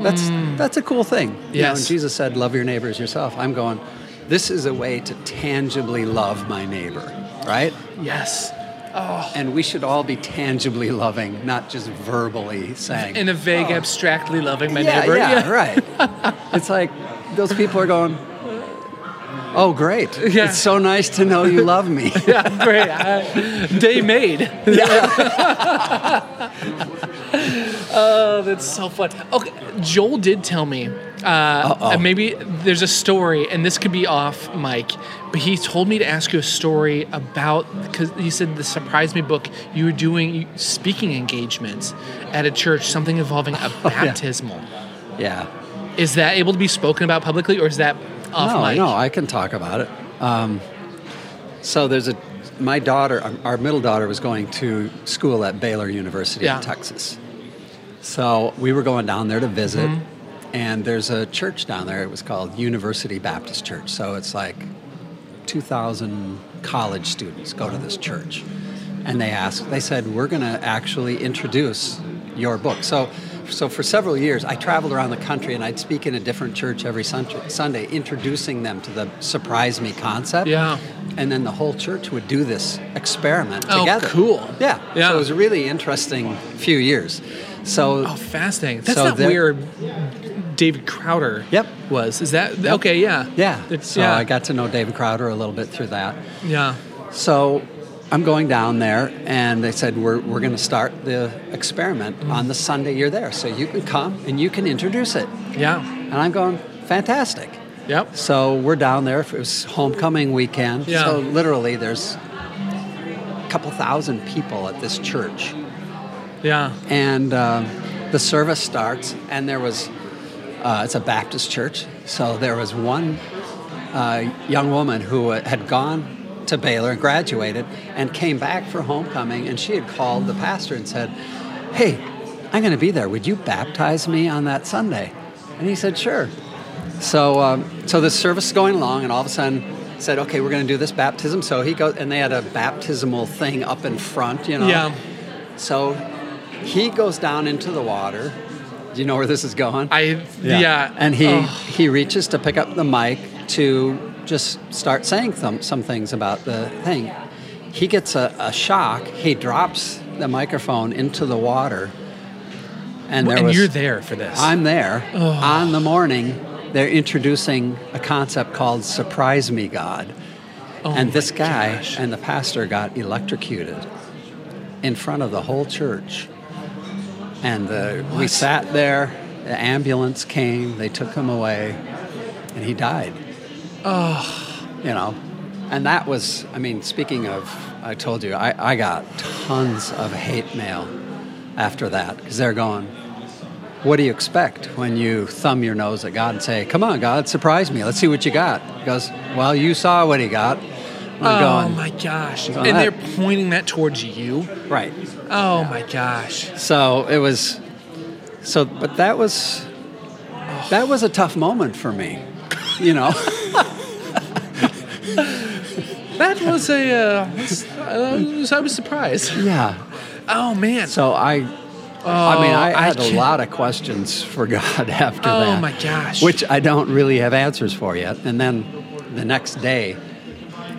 That's that's a cool thing. You know. And Jesus said, "Love your neighbors yourself." I'm going. This is a way to tangibly love my neighbor, right?
Yes. Oh.
And we should all be tangibly loving, not just verbally saying.
In a vague,
"Oh,
abstractly loving my
yeah,
neighbor.
yeah, right. it's like those people are going. Oh, great! <laughs>
Yeah.
It's so nice to know you love me. <laughs>
yeah, great. I, day made. Yeah. <laughs> oh, that's so fun. Okay, Joel did tell me. Uh, and maybe there's a story, and this could be off mic, but he told me to ask you a story about because he said the surprise me book you were doing speaking engagements at a church, something involving a baptismal.
yeah.
Is that able to be spoken about publicly, or is that off
no,
mic?
no, I can talk about it. Um, so there's a my daughter, our- our middle daughter, was going to school at Baylor University
Yeah.
in Texas. So we were going down there to visit,
Mhm.
and there's a church down there. It was called University Baptist Church. So it's like 2,000 college students go to this church, and they asked. They said, "We're going to actually introduce your book." So. So for several years, I traveled around the country and I'd speak in a different church every Sun- Sunday, introducing them to the surprise me concept.
Yeah.
And then the whole church would do this experiment
Oh,
together.
cool.
Yeah.
Yeah.
So it was a really interesting few years. So
Oh, fascinating. That's
So
not where David Crowder
Yep.
was. Is that
Yep.
okay? Yeah.
Yeah.
It's-
so
yeah.
I got to know David Crowder a little bit through that.
Yeah.
So I'm going down there, and they said, We're, we're going to start the experiment
Mm-hmm.
on the Sunday you're there. So you can come and you can introduce it.
Yeah.
And I'm going, Fantastic.
Yep.
So we're down there. It was homecoming weekend.
Yeah.
So literally, there's a couple thousand people at this church.
Yeah.
And um, the service starts, and there was, uh, it's a Baptist church, so there was one uh, young woman who uh, had gone to Baylor and graduated and came back for homecoming, and she had called the pastor and said, Hey, I'm going to be there. Would you baptize me on that Sunday? And he said, Sure. So, um, so the service is going along, and all of a sudden, said, "Okay, we're going to do this baptism." So he goes, and they had a baptismal thing up in front, you know.
Yeah.
So he goes down into the water. Do you know where this is going?
I yeah.
And he
Oh.
he reaches to pick up the mic to just start saying some some things about the thing. He gets a, a shock. He drops the microphone into the water. And there
and
was
you're there for this.
I'm there
Oh.
on the morning. They're introducing a concept called "Surprise Me, God,"
Oh
and this guy
gosh.
and the pastor got electrocuted in front of the whole church. And uh, we sat there. The ambulance came. They took him away, and he died.
Oh,
You know, and that was. I mean, speaking of, I told you, I, I got tons of hate mail after that because they're going. What do you expect when you thumb your nose at God and say, "Come on, God, surprise me. Let's see what you got"? He goes, "Well, you saw what he got." I'm
oh
going,
my gosh. And they're pointing that towards you.
right.
Oh my gosh.
So it was. So, but that was that was a tough moment for me. You know. <laughs> <laughs>
That was a. Uh, was- I was, surprised.
yeah.
Oh man.
So I.
Oh,
I mean, I had a
can't-
lot of questions for God <laughs> after
Oh,
that.
Oh my gosh.
Which I don't really have answers for yet. And then the next day,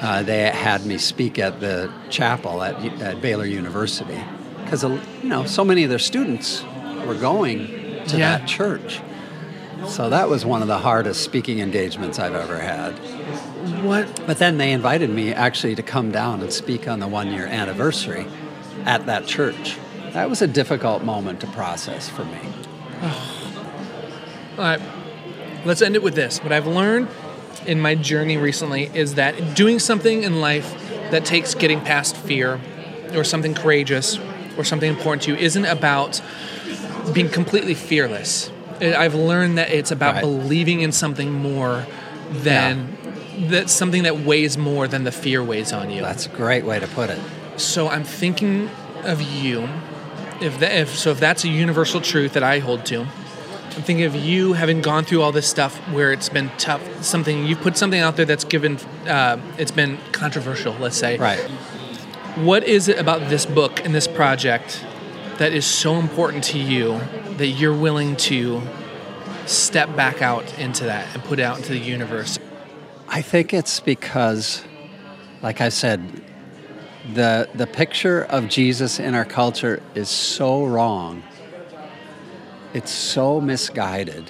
uh, they had me speak at the chapel at, at Baylor University because you know so many of their students were going to
Yeah.
that church. So that was one of the hardest speaking engagements I've ever had.
What?
But then they invited me actually to come down and speak on the one year anniversary at that church. That was a difficult moment to process for me.
All right. Let's end it with this. What I've learned in my journey recently is that doing something in life that takes getting past fear or something courageous or something important to you isn't about being completely fearless. I've learned that it's about
Right.
believing in something more than that's something that weighs more than the fear weighs on you.
That's a great way to put it.
So I'm thinking of you. If that, if so, if that's a universal truth that I hold to, I'm thinking of you having gone through all this stuff where it's been tough. Something you've put something out there that's given, uh, it's been controversial. Let's say.
Right.
What is it about this book and this project that is so important to you that you're willing to step back out into that and put out into the universe?
I think it's because, like I said, the the picture of Jesus in our culture is so wrong. It's so misguided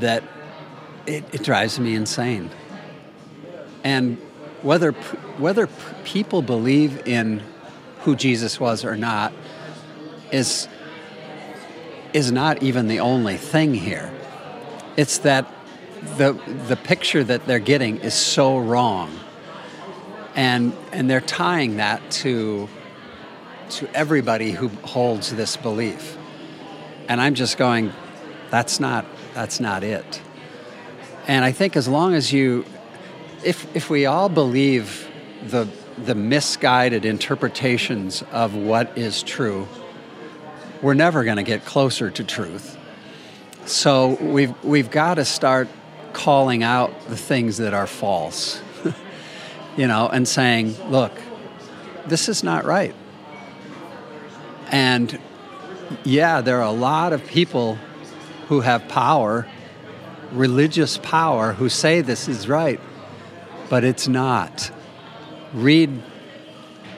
that it, it drives me insane. And whether whether people believe in who Jesus was or not is is not even the only thing here. It's that the the picture that they're getting is so wrong. And and they're tying that to to everybody who holds this belief. And I'm just going that's not that's not it. And I think as long as you if if we all believe the the misguided interpretations of what is true, we're never going to get closer to truth. So we've we've got to start calling out the things that are false. <laughs> you know, and saying, look, this is not right. And yeah, there are a lot of people who have power, religious power, who say this is right, but it's not. Read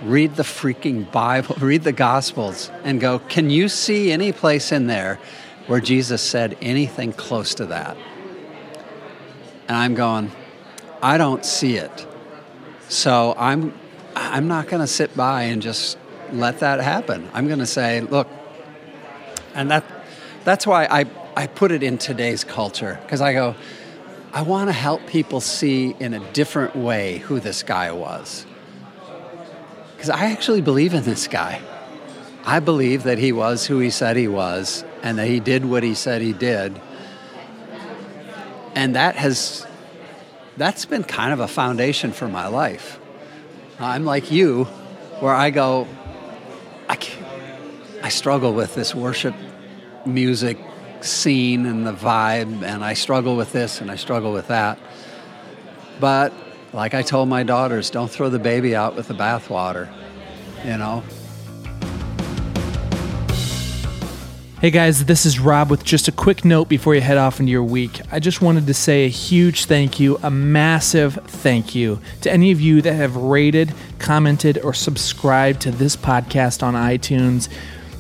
read the freaking Bible, <laughs> read the Gospels, and go, can you see any place in there where Jesus said anything close to that? And I'm going, I don't see it. So I'm I'm not going to sit by and just let that happen. I'm going to say, look, and that that's why I I put it in today's culture because I go, I want to help people see in a different way who this guy was. Because I actually believe in this guy. I believe that he was who he said he was and that he did what he said he did. And that has that's been kind of a foundation for my life. I'm like you where I go I can't, I I struggle with this worship music scene and the vibe, and I struggle with this and I struggle with that. But like I told my daughters, don't throw the baby out with the bathwater, you know?
Hey guys, this is Rob with just a quick note before you head off into your week. I just wanted to say a huge thank you, a massive thank you to any of you that have rated, commented, or subscribed to this podcast on iTunes.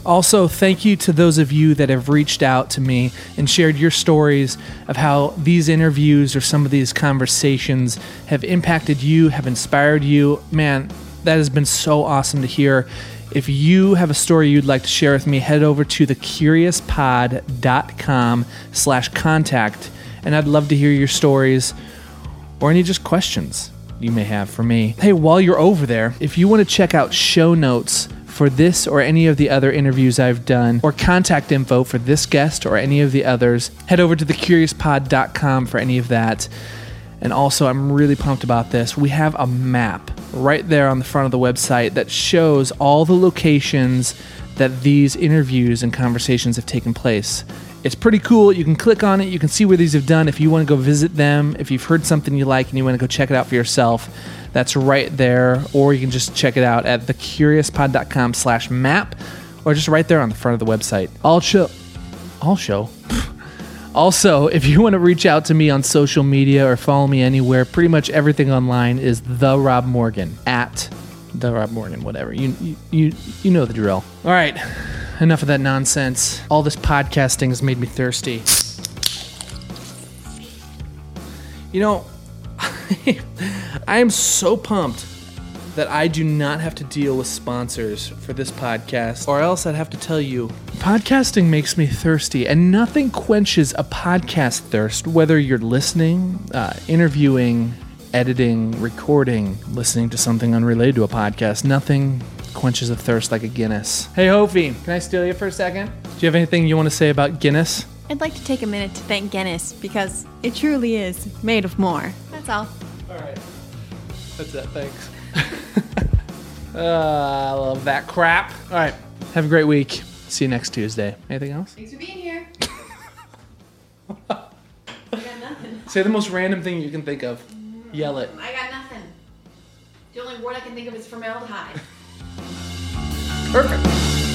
Also, thank you to those of you that have reached out to me and shared your stories of how these interviews or some of these conversations have impacted you, have inspired you. Man, that has been so awesome to hear. If you have a story you'd like to share with me, head over to thecuriouspod.com slash contact, and I'd love to hear your stories or any just questions you may have for me. Hey, while you're over there, if you want to check out show notes for this or any of the other interviews I've done, or contact info for this guest or any of the others, head over to thecuriouspod.com for any of that. And also, I'm really pumped about this. We have a map right there on the front of the website that shows all the locations that these interviews and conversations have taken place. It's pretty cool. You can click on it, you can see where these have done. If you want to go visit them, if you've heard something you like and you want to go check it out for yourself, that's right there. Or you can just check it out at thecuriouspod.com slash map or just right there on the front of the website. I'll show. I'll show. <laughs> Also, if you want to reach out to me on social media or follow me anywhere, pretty much everything online is the Rob Morgan at the Rob Morgan, whatever. You you you, you know the drill. All right, enough of that nonsense. All this podcasting has made me thirsty. You know, <laughs> I am so pumped that I do not have to deal with sponsors for this podcast, or else I'd have to tell you podcasting makes me thirsty, and nothing quenches a podcast thirst, whether you're listening, uh, interviewing, editing, recording, listening to something unrelated to a podcast. Nothing quenches a thirst like a Guinness. Hey, Hofi, can I steal you for a second? Do you have anything you want to say about Guinness?
I'd like to take a minute to thank Guinness because it truly is made of more. That's all.
All right. That's it. Thanks. uh, <laughs> I love that crap. All right. Have a great week. See you next Tuesday. Anything else?
Thanks for being here. <laughs> I got nothing.
Say the most random thing you can think of. Yell it.
I got nothing. The only word I can think of is formaldehyde. <laughs>
Perfect.